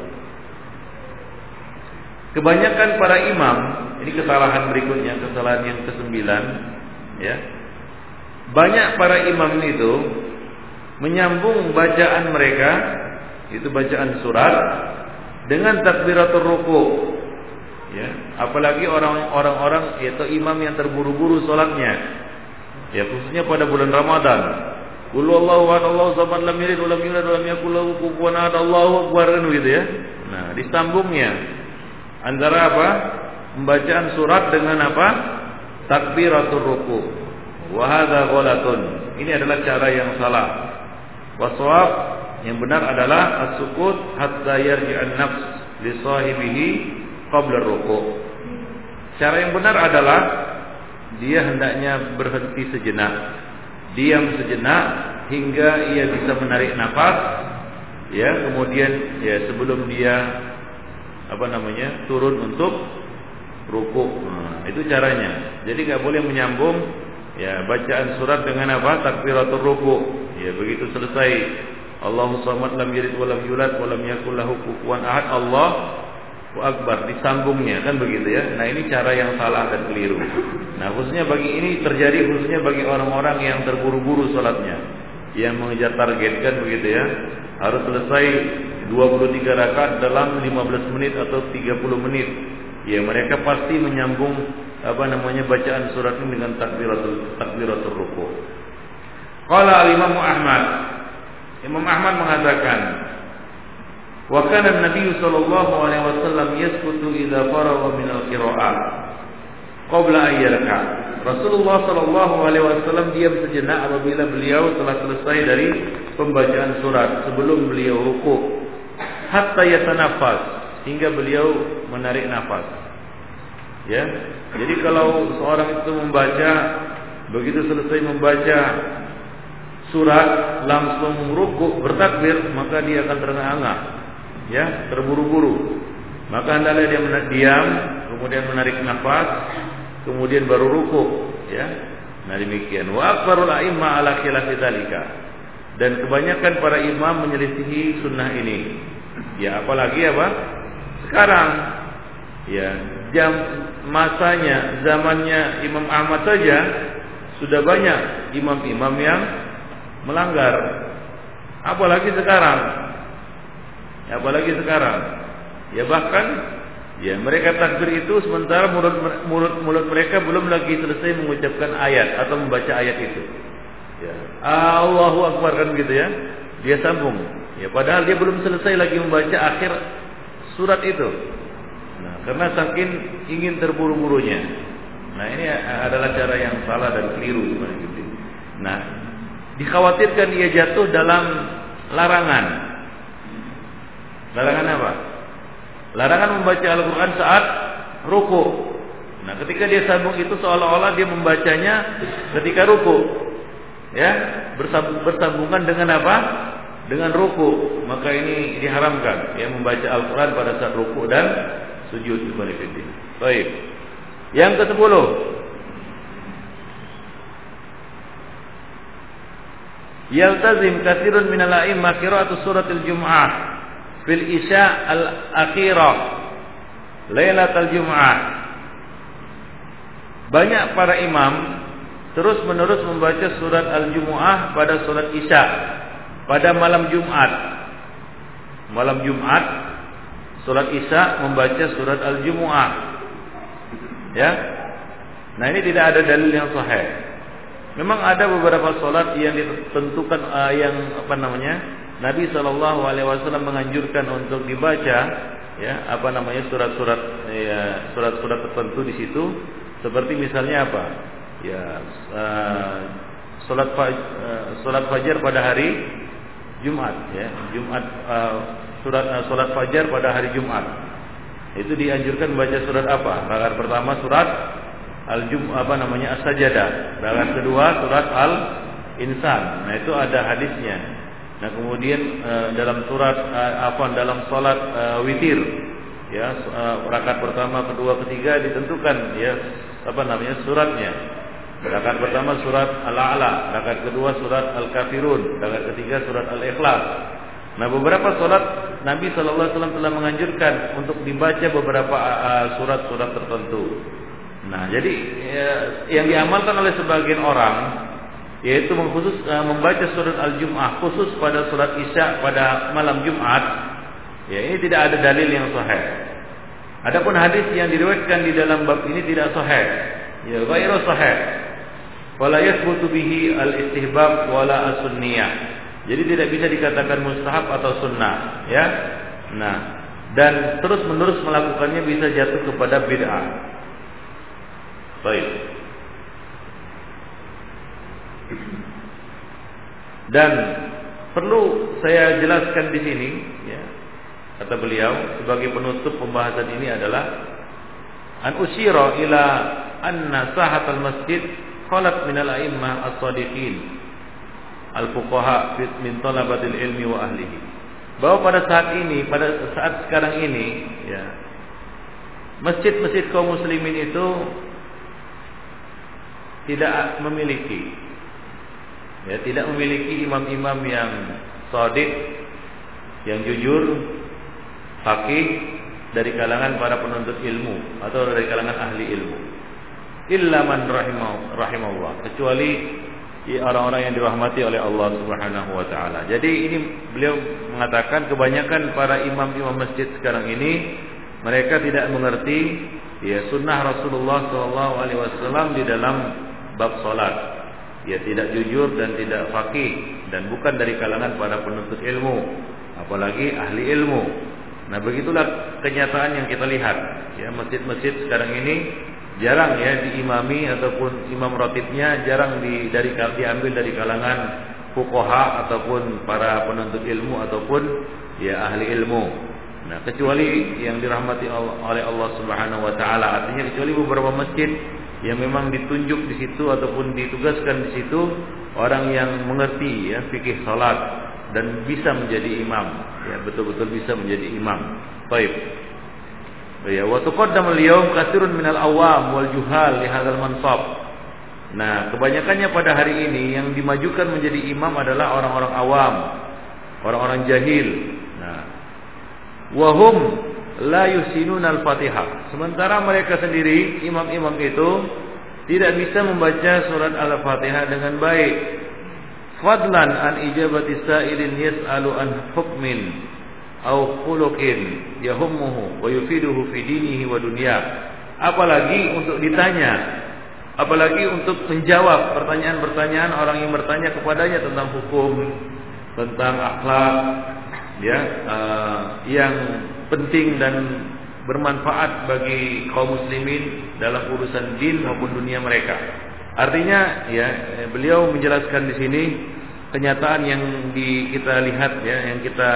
Kebanyakan para imam, ini kesalahan berikutnya, kesalahan yang kesembilan, ya. Banyak para imam itu menyambung bacaan mereka, itu bacaan surat dengan takbiratul ruku. Ya, apalagi orang-orang orang yaitu imam yang terburu-buru salatnya Ya khususnya pada bulan Ramadan. Qul ahad Allahu samad lam yalid gitu ya. Nah, disambungnya antara apa? Pembacaan surat dengan apa? Takbiratul ruku. Wa hadza ghalatun. Ini adalah cara yang salah. Waswab yang benar adalah as-sukut hatta yarji'an nafs li sahibihi qabla ruku. Cara yang benar adalah dia hendaknya berhenti sejenak, diam sejenak hingga ia bisa menarik nafas, ya kemudian ya sebelum dia apa namanya turun untuk ruku, nah, itu caranya. Jadi nggak boleh menyambung ya bacaan surat dengan apa takbiratul ruku, ya begitu selesai Allahu samad lam yalid wa lam yulad ahad Allah Akbar disambungnya kan begitu ya. Nah ini cara yang salah dan keliru. Nah khususnya bagi ini terjadi khususnya bagi orang-orang yang terburu-buru sholatnya, yang mengejar target kan begitu ya. Harus selesai 23 rakaat dalam 15 menit atau 30 menit. Ya mereka pasti menyambung apa namanya bacaan surat ini dengan takbiratul takbiratul ruku. Qala al-Imam Ahmad Imam Ahmad mengatakan Wa kana Nabi sallallahu alaihi wasallam yaskutu idza faragha min al-qira'ah qabla an yarka. Rasulullah sallallahu alaihi wasallam diam sejenak apabila beliau telah selesai dari pembacaan surat sebelum beliau ruku hatta yatanafas hingga beliau menarik nafas. Ya. Jadi kalau seorang itu membaca begitu selesai membaca surat langsung ruku bertakbir maka dia akan terengah-engah ya terburu-buru. Maka hendaklah dia diam kemudian menarik nafas kemudian baru ruku ya nah demikian. Wa akbarul a'imma ala khilafi dzalika dan kebanyakan para imam menyelisihi sunnah ini. Ya apalagi apa? Sekarang ya jam masanya zamannya Imam Ahmad saja sudah banyak imam-imam yang melanggar. Apalagi sekarang. Ya, apalagi sekarang. Ya bahkan ya mereka takbir itu sementara mulut mulut mulut mereka belum lagi selesai mengucapkan ayat atau membaca ayat itu. Allahu Akbar kan gitu ya. Dia sambung. Ya padahal dia belum selesai lagi membaca akhir surat itu. Nah, karena saking ingin terburu-burunya. Nah, ini adalah cara yang salah dan keliru gitu. Nah, dikhawatirkan ia jatuh dalam larangan. Larangan apa? Larangan membaca Al-Qur'an saat ruku. Nah, ketika dia sambung itu seolah-olah dia membacanya ketika ruku ya bersambungan dengan apa? Dengan ruku. Maka ini diharamkan ya membaca Al-Qur'an pada saat ruku dan sujud ibadah Baik. Yang ke-10 Yaltazim kathirun minal a'immah qira'atu suratul Jum'ah fil isya al-akhirah lailatul Jum'ah. Banyak para imam terus menerus membaca surat Al-Jumu'ah pada surat Isya pada malam Jumat. Malam Jumat surat Isya membaca surat Al-Jumu'ah. Ya. Nah, ini tidak ada dalil yang sahih. Memang ada beberapa salat yang ditentukan uh, yang apa namanya? Nabi Shallallahu alaihi menganjurkan untuk dibaca ya, apa namanya surat-surat ya, surat-surat tertentu di situ seperti misalnya apa? Ya uh, salat uh, salat fajar pada hari Jumat ya. Jumat uh, surat salat fajar pada hari Jumat. Itu dianjurkan baca surat apa? Rakaat pertama surat al jum apa namanya as-sajadah rakaat kedua surat al insan nah itu ada hadisnya. Nah kemudian dalam surat apa dalam salat witir ya rakaat pertama kedua ketiga ditentukan ya apa namanya suratnya Rakaat pertama surat Al-A'la, rakaat kedua surat Al-Kafirun, rakaat ketiga surat Al-Ikhlas. Nah, beberapa surat Nabi sallallahu alaihi wasallam telah menganjurkan untuk dibaca beberapa surat-surat tertentu. Nah, jadi ya, yang diamalkan oleh sebagian orang yaitu mengkhusus uh, membaca surat Al-Jum'ah khusus pada surat Isya pada malam Jumat. Ya, ini tidak ada dalil yang sahih. Adapun hadis yang diriwayatkan di dalam bab ini tidak sahih. Ya, ghairu sahih wala yathbutu bihi al-istihbab wala as-sunniyah. Jadi tidak bisa dikatakan mustahab atau sunnah, ya. Nah, dan terus-menerus melakukannya bisa jatuh kepada bid'ah. Baik. Dan perlu saya jelaskan di sini, ya, kata beliau sebagai penutup pembahasan ini adalah an usyira ila anna sahatal masjid khalat minal a'immah as-sadiqin. Al-fuqaha min talabatil ilmi wa ahlihi. Bahwa pada saat ini pada saat sekarang ini ya masjid-masjid kaum muslimin itu tidak memiliki ya tidak memiliki imam-imam yang sadiq yang jujur fakih dari kalangan para penuntut ilmu atau dari kalangan ahli ilmu illa man rahimahullah kecuali orang-orang yang dirahmati oleh Allah Subhanahu wa taala. Jadi ini beliau mengatakan kebanyakan para imam-imam masjid sekarang ini mereka tidak mengerti ya sunnah Rasulullah sallallahu alaihi wasallam di dalam bab salat. Ya tidak jujur dan tidak faqih dan bukan dari kalangan para penuntut ilmu, apalagi ahli ilmu. Nah, begitulah kenyataan yang kita lihat. Ya, masjid-masjid sekarang ini jarang ya diimami ataupun imam rotibnya jarang di, dari diambil dari kalangan fukoha ataupun para penuntut ilmu ataupun ya ahli ilmu. Nah, kecuali yang dirahmati oleh Allah Subhanahu wa taala, artinya kecuali beberapa masjid yang memang ditunjuk di situ ataupun ditugaskan di situ orang yang mengerti ya fikih salat dan bisa menjadi imam, ya betul-betul bisa menjadi imam. Baik. Ya, wa tuqaddam al-yawm katsirun minal awam wal juhal li hadzal mansab. Nah, kebanyakannya pada hari ini yang dimajukan menjadi imam adalah orang-orang awam, orang-orang jahil. Nah, wahum la yusinun al-Fatihah. Sementara mereka sendiri, imam-imam itu tidak bisa membaca surat Al-Fatihah dengan baik. Fadlan an ijabati sa'ilin yas'alu an hukmin au khuluqin yahummuhu wa yufiduhu fi dinihi wa dunya. Apalagi untuk ditanya apalagi untuk menjawab pertanyaan-pertanyaan orang yang bertanya kepadanya tentang hukum, tentang akhlak, ya, uh, yang penting dan bermanfaat bagi kaum muslimin dalam urusan din maupun dunia mereka. Artinya, ya, beliau menjelaskan di sini kenyataan yang di, kita lihat ya, yang kita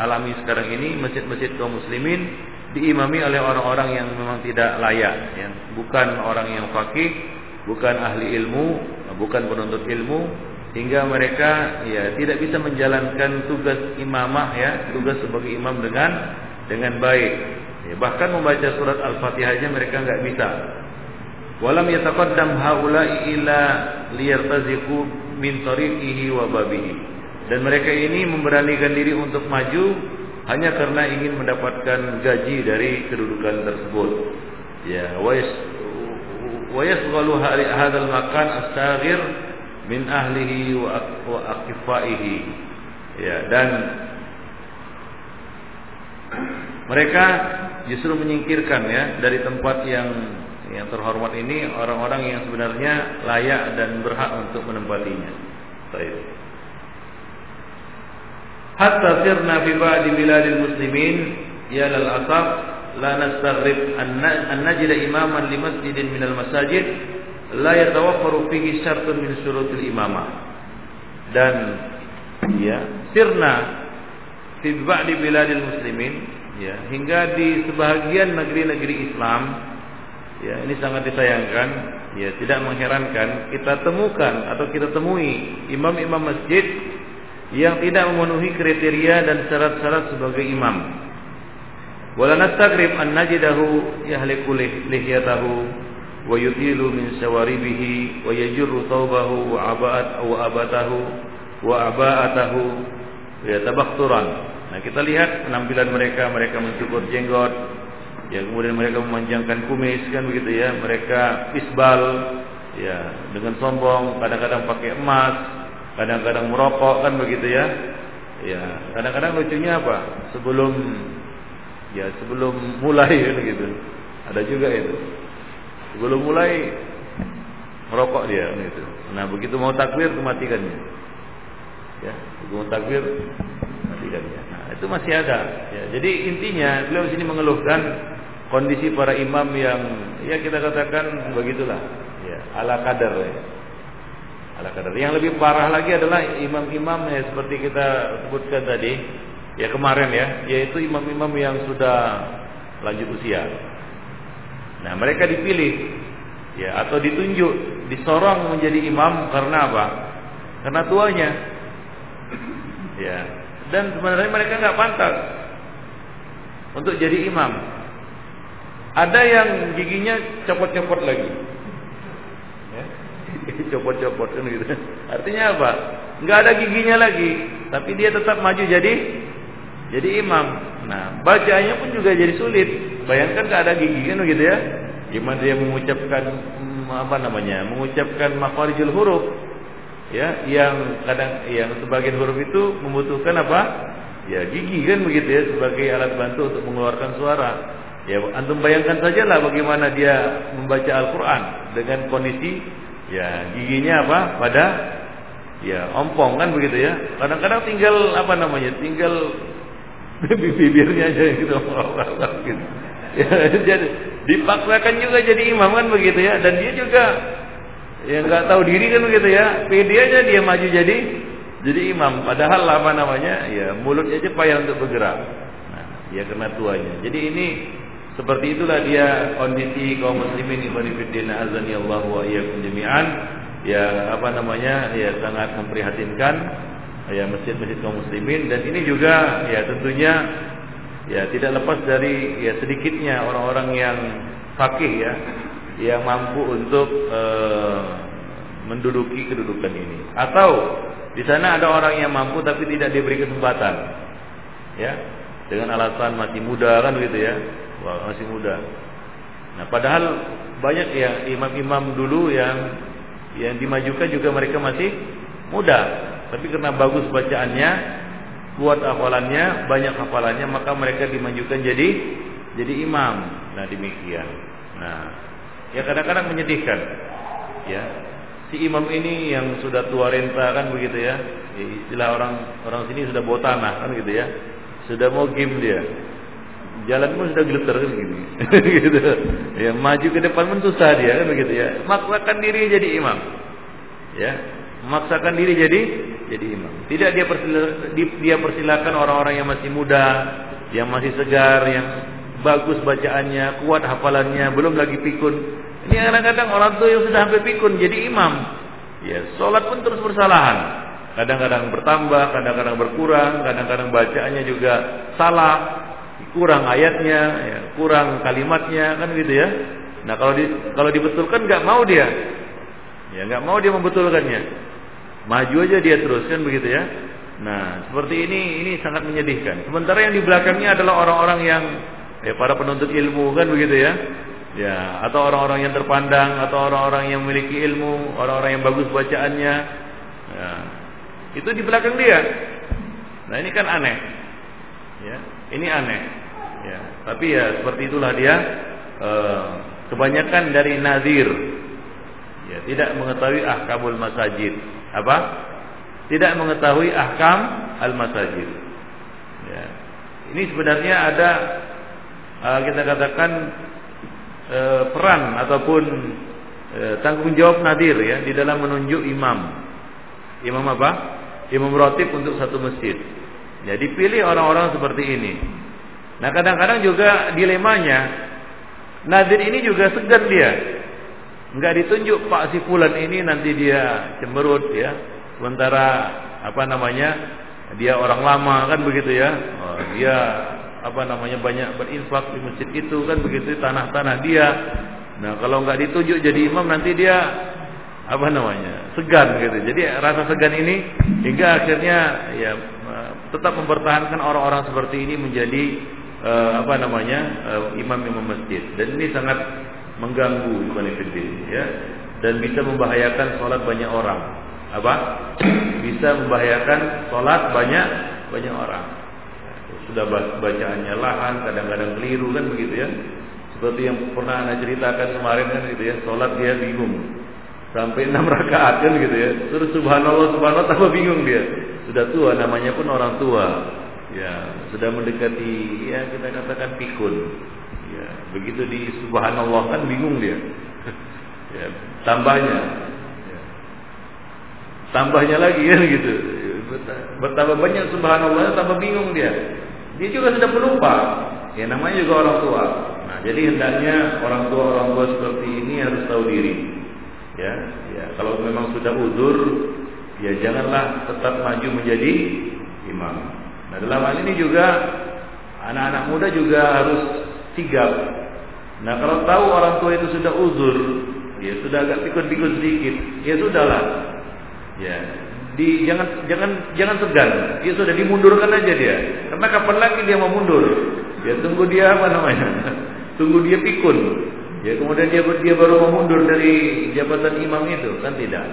alami sekarang ini masjid-masjid kaum muslimin diimami oleh orang-orang yang memang tidak layak, yang bukan orang yang fakih bukan ahli ilmu, bukan penuntut ilmu hingga mereka ya tidak bisa menjalankan tugas imamah ya, tugas sebagai imam dengan dengan baik. Ya, bahkan membaca surat Al-Fatihah aja mereka nggak bisa. Walam yataqaddam haula'i ila liyartaziqu min tariqihi wa babihi. Dan mereka ini memberanikan diri untuk maju hanya karena ingin mendapatkan gaji dari kedudukan tersebut. Ya, wais wa yashghalu hadzal makan astaghir min ahlihi wa aqifaihi. Ya, dan mereka justru menyingkirkan ya dari tempat yang yang terhormat ini orang-orang yang sebenarnya layak dan berhak untuk menempatinya. Baik. Hatta sirna fi ba'di biladil muslimin ya lal asaf la nastaghrib an najid imaman li masjidin minal masajid la yatawaffaru fihi syartun min syurutil imamah dan ya sirna fi ba'di biladil muslimin ya hingga di sebahagian negeri-negeri Islam ya ini sangat disayangkan. Ya tidak mengherankan kita temukan atau kita temui imam-imam masjid yang tidak memenuhi kriteria dan syarat-syarat sebagai imam. Wala nastagrib an najidahu yahliku lihyatahu wa yutilu min sawaribihi wa yajurru taubahu wa aba'at wa abatahu wa aba'atahu ya tabakturan. Nah, kita lihat penampilan mereka, mereka mencukur jenggot, ya kemudian mereka memanjangkan kumis kan begitu ya, mereka isbal ya dengan sombong, kadang-kadang pakai emas, kadang-kadang merokok kan begitu ya. Ya, kadang-kadang lucunya apa? Sebelum Ya sebelum mulai kan gitu. Ada juga itu. Sebelum mulai merokok dia kan gitu. Nah begitu mau takbir matikannya. Ya, begitu mau takbir matikannya. Nah itu masih ada. Ya, jadi intinya beliau sini mengeluhkan kondisi para imam yang ya kita katakan begitulah. Ya, ala kadar ya. Ala kadar. Yang lebih parah lagi adalah imam-imam ya seperti kita sebutkan tadi ya kemarin ya, yaitu imam-imam yang sudah lanjut usia. Nah, mereka dipilih ya atau ditunjuk, disorong menjadi imam karena apa? Karena tuanya. Ya. Dan sebenarnya mereka nggak pantas untuk jadi imam. Ada yang giginya copot-copot lagi. Ya. Copot-copot kan gitu. Artinya apa? Nggak ada giginya lagi, tapi dia tetap maju jadi jadi imam. Nah, bacanya pun juga jadi sulit. Bayangkan gak ada gigi kan begitu ya. Gimana dia mengucapkan hmm, apa namanya? Mengucapkan makharijul huruf. Ya, yang kadang yang sebagian huruf itu membutuhkan apa? Ya, gigi kan begitu ya sebagai alat bantu untuk mengeluarkan suara. Ya, antum bayangkan saja lah bagaimana dia membaca Al-Qur'an dengan kondisi ya giginya apa? Pada ya ompong kan begitu ya. Kadang-kadang tinggal apa namanya? Tinggal bibirnya aja gitu gitu. Ya, jadi dipaksakan juga jadi imam kan begitu ya dan dia juga yang nggak tahu diri kan begitu ya pede aja dia maju jadi jadi imam padahal apa namanya ya mulutnya aja payah untuk bergerak nah ya karena tuanya jadi ini seperti itulah dia kondisi kaum muslimin ibn fiddin azani Allah wa iyyakum jami'an ya apa namanya ya sangat memprihatinkan ya masjid-masjid kaum muslimin dan ini juga ya tentunya ya tidak lepas dari ya sedikitnya orang-orang yang fakih ya yang mampu untuk uh, menduduki kedudukan ini. Atau di sana ada orang yang mampu tapi tidak diberi kesempatan. Ya, dengan alasan masih muda kan gitu ya. Masih muda. Nah, padahal banyak ya imam-imam dulu yang yang dimajukan juga mereka masih muda, tapi karena bagus bacaannya, kuat hafalannya, banyak hafalannya, maka mereka dimajukan jadi jadi imam. Nah, demikian. Nah, ya kadang-kadang menyedihkan. Ya. Si imam ini yang sudah tua renta kan begitu ya. Istilah orang orang sini sudah bawa tanah kan gitu ya. Sudah mau game dia. Jalan pun sudah gemeter kan gitu. Ya, maju ke depan pun susah dia kan begitu ya. Maksakan diri jadi imam. Ya, memaksakan diri jadi jadi imam. Tidak dia persilakan, dia persilakan orang-orang yang masih muda, yang masih segar, yang bagus bacaannya, kuat hafalannya, belum lagi pikun. Ini kadang-kadang orang tua yang sudah hampir pikun jadi imam. Ya, sholat pun terus bersalahan. Kadang-kadang bertambah, kadang-kadang berkurang, kadang-kadang bacaannya juga salah, kurang ayatnya, ya, kurang kalimatnya, kan gitu ya. Nah kalau di, kalau dibetulkan nggak mau dia, ya nggak mau dia membetulkannya, maju aja dia terus kan begitu ya. Nah seperti ini ini sangat menyedihkan. Sementara yang di belakangnya adalah orang-orang yang ya para penuntut ilmu kan begitu ya. Ya, atau orang-orang yang terpandang atau orang-orang yang memiliki ilmu, orang-orang yang bagus bacaannya. Ya, itu di belakang dia. Nah, ini kan aneh. Ya, ini aneh. Tapi ya seperti itulah dia e, kebanyakan dari nazir. Ya, tidak mengetahui ahkamul masajid. Apa? Tidak mengetahui ahkam al-masajid. Ya. Ini sebenarnya ada e, kita katakan e, peran ataupun e, tanggung jawab nadir ya di dalam menunjuk imam. Imam apa? imam rotib untuk satu masjid. Jadi pilih orang-orang seperti ini. Nah kadang-kadang juga dilemanya, nadir ini juga segan dia. Enggak ditunjuk Pak si Fulan ini nanti dia cemberut ya. Sementara apa namanya dia orang lama kan begitu ya. Oh, dia apa namanya banyak berinfak di masjid itu kan begitu tanah-tanah dia. Nah kalau nggak ditunjuk jadi imam nanti dia apa namanya segan gitu jadi rasa segan ini hingga akhirnya ya tetap mempertahankan orang-orang seperti ini menjadi uh, apa namanya uh, imam imam masjid dan ini sangat mengganggu ibadah ya. Dan bisa membahayakan sholat banyak orang. Apa? Bisa membahayakan sholat banyak banyak orang. Sudah bacaannya lahan kadang-kadang keliru kan begitu ya. Seperti yang pernah anda ceritakan kemarin kan gitu ya. Sholat dia bingung. Sampai enam rakaat kan gitu ya. Terus subhanallah subhanallah tambah bingung dia. Sudah tua namanya pun orang tua. Ya, sudah mendekati ya kita katakan pikun. Ya, begitu di subhanallah kan bingung dia. ya, tambahnya. Ya. Tambahnya lagi kan gitu. Bertambah banyak subhanallah tambah bingung dia. Dia juga sudah pelupa. Ya namanya juga orang tua. Nah, jadi hendaknya orang tua orang tua seperti ini harus tahu diri ya ya kalau memang sudah udur ya janganlah tetap maju menjadi imam nah dalam hal ini juga anak-anak muda juga harus sigap. Nah kalau tahu orang tua itu sudah uzur ya sudah agak pikun-pikun sedikit ya sudahlah. Ya di jangan jangan jangan segan. Ya sudah dimundurkan aja dia. Karena kapan lagi dia mau mundur? Ya tunggu dia apa namanya? Tunggu dia pikun. Ya kemudian dia dia baru mau mundur dari jabatan imam itu kan tidak.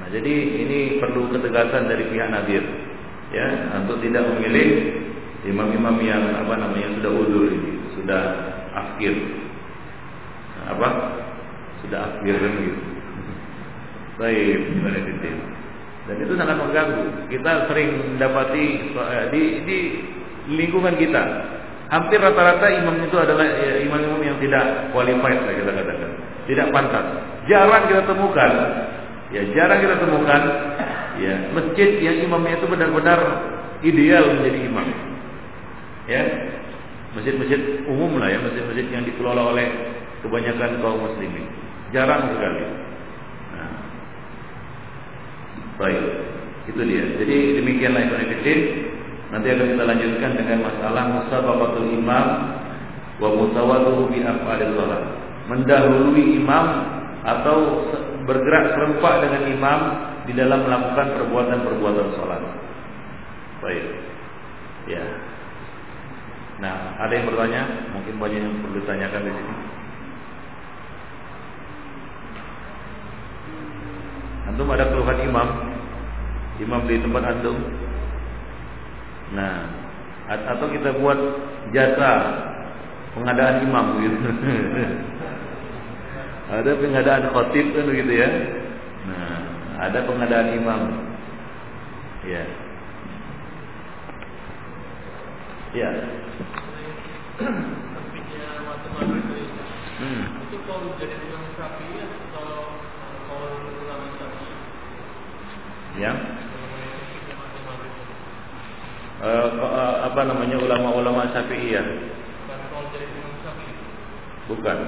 Nah, jadi ini perlu ketegasan dari pihak Nadir ya untuk tidak memilih imam-imam yang apa namanya sudah udur ini, sudah akhir. Apa? Sudah akhir kan gitu. Baik, gimana itu? Dan itu sangat mengganggu. Kita sering mendapati eh, di di lingkungan kita Hampir rata-rata imam itu adalah ya, imam-imam yang tidak qualified lah kita katakan. Tidak pantas. Jarang kita temukan. Ya, jarang kita temukan ya, masjid yang imamnya itu benar-benar ideal menjadi imam. Ya. Masjid-masjid umum lah ya, masjid-masjid yang dikelola oleh kebanyakan kaum muslimin. Jarang sekali. Nah. Baik. Itu dia. Jadi demikianlah Ibnu Nanti akan kita lanjutkan dengan masalah musabaqatul imam wa musawatuhu bi af'alil. Mendahului imam atau bergerak serempak dengan imam di dalam melakukan perbuatan-perbuatan sholat. Baik. Ya. Nah, ada yang bertanya? Mungkin banyak yang perlu ditanyakan di sini. Antum ada keluhan imam? Imam di tempat antum? Nah, atau kita buat jasa pengadaan imam gitu. ada pengadaan khotib kan gitu ya. Nah, ada pengadaan imam. Ya. Ya. Hmm. Itu kalau jadi imam Syafi'i atau kalau ulama Syafi'i? Ya. Uh, apa namanya ulama-ulama Syafi'iyah? Bukan.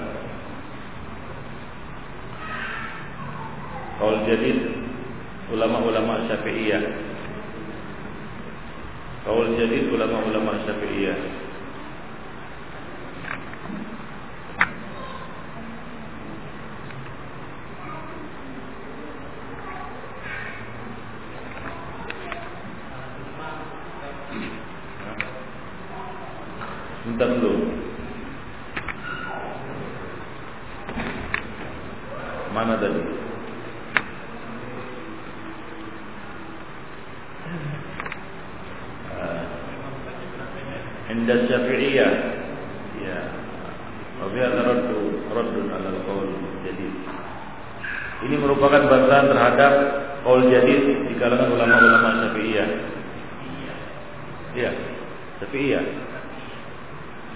Kaul jadid ulama-ulama Syafi'iyah. Kaul jadid ulama-ulama Syafi'iyah. Bentar dulu. Mana tadi? Indah Syafi'iyah Ya Tapi ada raddu Raddun ala qaul jadi Ini merupakan bantahan terhadap Qaul jadid di kalangan ulama-ulama Syafi'iyah Ya Syafi'iyah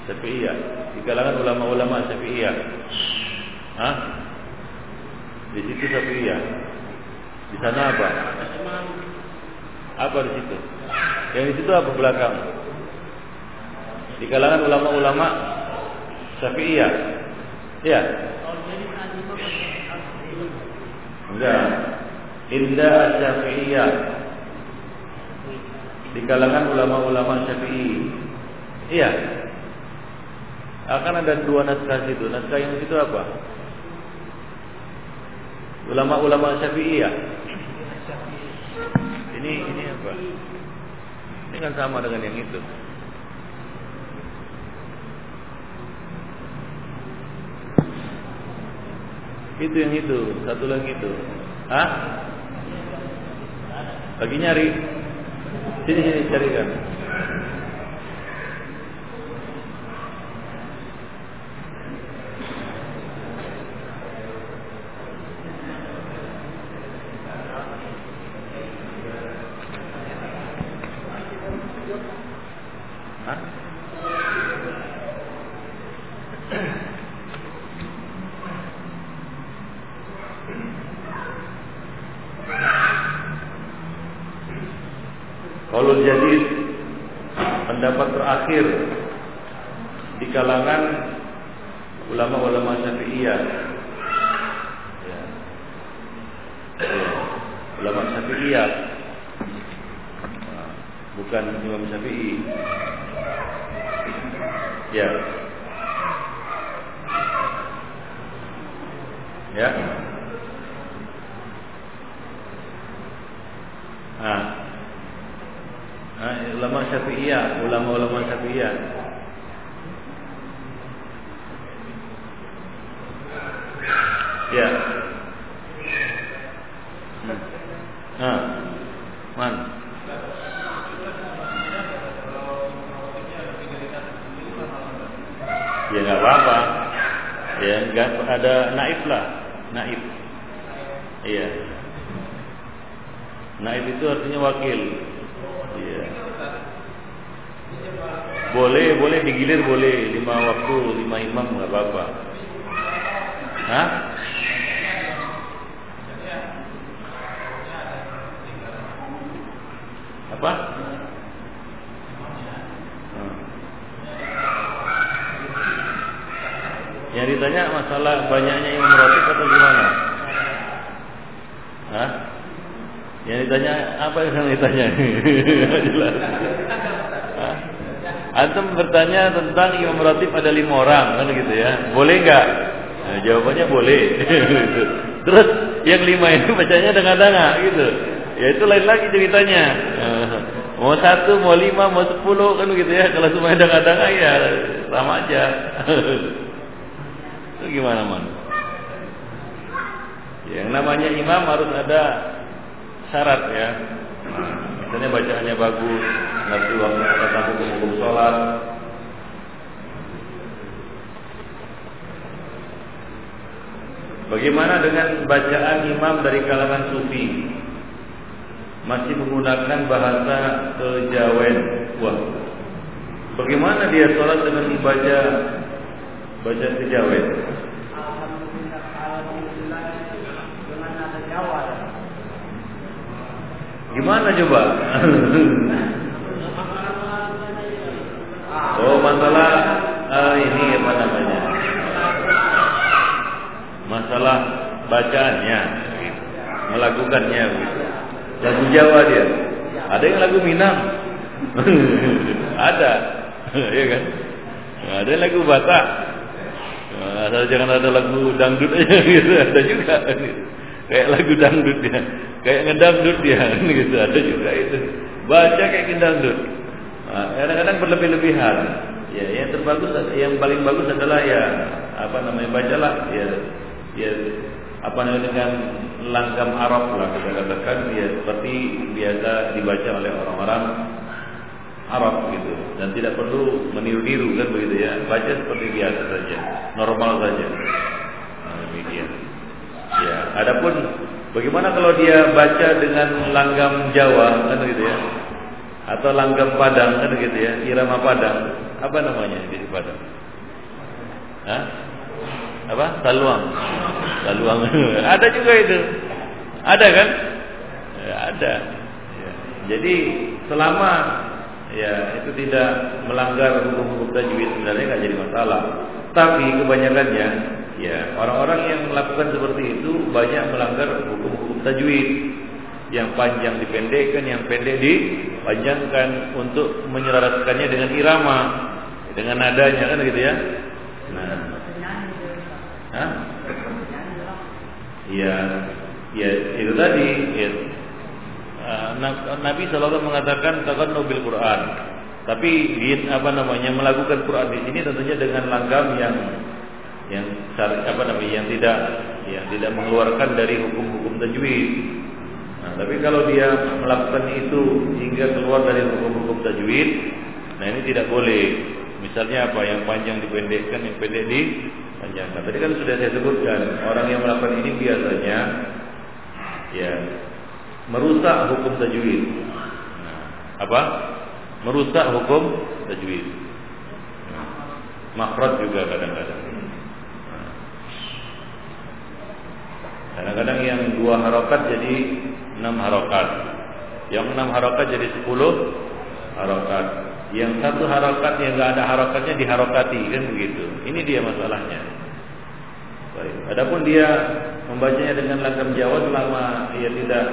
Syafi'iyah Di kalangan ulama-ulama Syafi'iyah Hah? Di situ Syafi'iyah. Di sana apa? Apa di situ? Yang di situ apa belakang? Di kalangan ulama-ulama Syafi'iyah. Iya. Enggak. Indah Syafi'iyah. Di kalangan ulama-ulama Syafi'i. Iya. Akan ada dua naskah situ. Naskah yang itu apa? ulama-ulama Syafi'iyah. Ini ini apa? Ini kan sama dengan yang itu. Itu yang itu, satu lagi itu. Hah? Lagi nyari. Sini sini carikan. Jadi Jadid pendapat terakhir di kalangan ulama-ulama Syafi'iyah. Ya. ya. Ulama Syafi'iyah bukan Imam Syafi'i. Ya. Ya. Nah, Eh, ulama syafi'iyah, ulama-ulama syafi'iyah. Ya. Hmm. Nah. Man. Ya nggak apa-apa. Ya nggak ada naif lah, naif. Iya. Naif itu artinya wakil. Boleh, boleh digilir boleh lima waktu, lima imam nggak apa-apa. Hah? Apa? Hmm. Yang ditanya masalah banyaknya imam roti atau gimana? Hah? Yang ditanya apa yang ditanya? Jelas bertanya tentang imam ratib ada lima orang kan gitu ya. Boleh nggak? Nah, jawabannya boleh. Terus yang lima itu bacanya dengah-dengah gitu. Ya itu lain lagi ceritanya. Mau satu, mau lima, mau sepuluh kan begitu ya. Kalau semuanya dengah-dengah ya sama aja. itu gimana man? Yang namanya imam harus ada syarat ya. Misalnya bacaannya bagus, ngerti waktu ada tamu hukum sholat, Bagaimana dengan bacaan imam dari kalangan sufi? Masih menggunakan bahasa kejawen. Wah. Bagaimana dia sholat dengan dibaca baca kejawen? Gimana coba? oh masalah uh, ini apa namanya? masalah bacaannya melakukannya. Lagu Jawa dia ada yang lagu Minang? Ada ya kan? Ada yang lagu Batak? Asal jangan ada lagu dangdut aja gitu ada juga kayak lagu dangdut dia. Kayak ngedangdut dia. Gitu ada juga itu. Baca kayak ngedangdut. Nah, kadang-kadang berlebih-lebihan. Ya yang terbagus yang paling bagus adalah ya apa namanya bacalah. Ya ya apa namanya dengan langgam Arab lah kita katakan. Ya seperti biasa dibaca oleh orang-orang Arab gitu. Dan tidak perlu meniru-niru kan begitu ya. Baca seperti biasa saja. Normal saja. Nah, demikian ya adapun bagaimana kalau dia baca dengan langgam Jawa kan begitu ya? Atau langgam Padang kan begitu ya? Irama Padang. Apa namanya di Padang? Hah? apa? Saluang. Saluang. Ada juga itu. Ada kan? Ya, ada. Ya. jadi selama ya itu tidak melanggar hukum-hukum tajwid sebenarnya nggak jadi masalah. Tapi kebanyakannya ya orang-orang yang melakukan seperti itu banyak melanggar hukum-hukum tajwid yang panjang dipendekkan, yang pendek dipanjangkan untuk menyelaraskannya dengan irama, dengan nadanya kan gitu ya. Nah, Hah? Ya, ya itu tadi. Ya. Uh, Nabi Shallallahu mengatakan takkan nobil Quran. Tapi apa namanya melakukan Quran di sini tentunya dengan langgam yang yang apa namanya yang tidak yang tidak mengeluarkan dari hukum-hukum tajwid. Nah, tapi kalau dia melakukan itu hingga keluar dari hukum-hukum tajwid, nah ini tidak boleh. Misalnya apa yang panjang dipendekkan, yang pendek di panjangkan. Tadi kan sudah saya sebutkan, orang yang melakukan ini biasanya ya merusak hukum tajwid. Nah, apa? Merusak hukum tajwid. Nah, makhraj juga kadang-kadang. Nah, kadang-kadang yang dua harokat jadi enam harokat. Yang enam harokat jadi sepuluh harokat. Yang satu harokat yang nggak ada harokatnya diharokati kan begitu. Ini dia masalahnya. Baik. Adapun dia membacanya dengan langgam Jawa selama ia tidak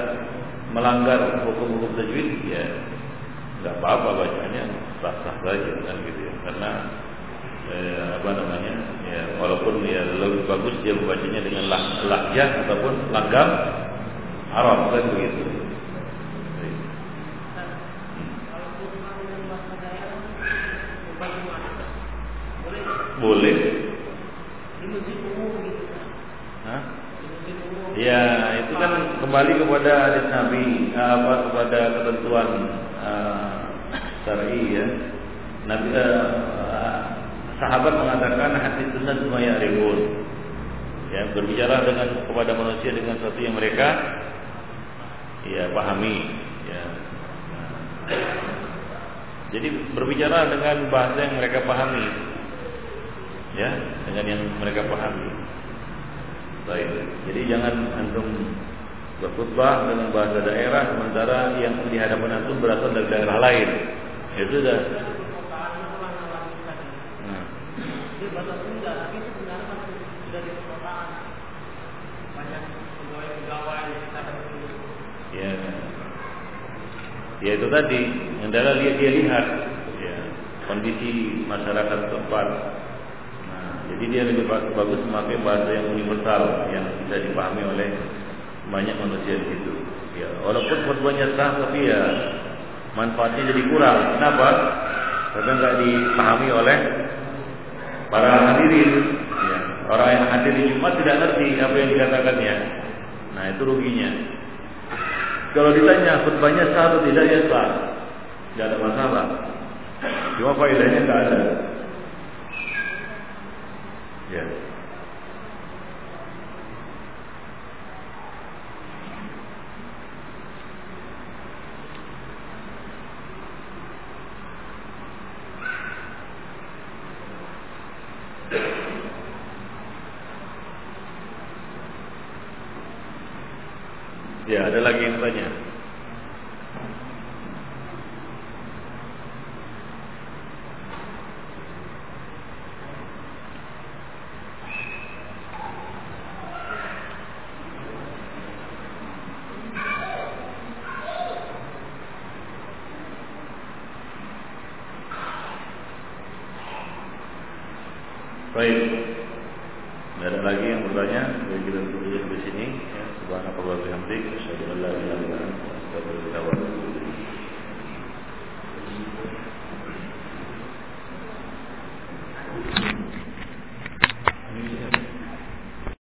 melanggar hukum-hukum tajwid, ya nggak apa-apa bacanya sah-sah saja kan gitu ya. Karena eh, apa namanya ya walaupun ya lebih bagus dia membacanya dengan lah, lahjah ataupun langgam Arab kan begitu. Boleh. Hah? Ya, itu kan kembali kepada hadis Nabi apa kepada ketentuan uh, syar'i ya. Nabi uh, sahabat mengatakan hadis sunnah semua yang ribut. Ya, berbicara dengan kepada manusia dengan sesuatu yang mereka ya pahami ya. Jadi berbicara dengan bahasa yang mereka pahami ya dengan yang mereka pahami. Baik. Jadi jangan antum berkhutbah dengan bahasa daerah sementara yang di hadapan antum berasal dari daerah lain. Ya sudah. Ya itu tadi, hendaklah dia, dia lihat ya, kondisi masyarakat tempat jadi dia lebih bagus memakai bahasa yang universal yang bisa dipahami oleh banyak manusia di situ. Ya, walaupun khutbahnya sah tapi ya manfaatnya jadi kurang. Kenapa? Karena nggak dipahami oleh para hadirin. Ya, orang yang hadir di Jumat tidak ngerti apa yang dikatakannya. Nah itu ruginya. Kalau ditanya khutbahnya sah atau tidak ya sah, tidak ada masalah. Cuma faedahnya nggak ada. Ya. Ya,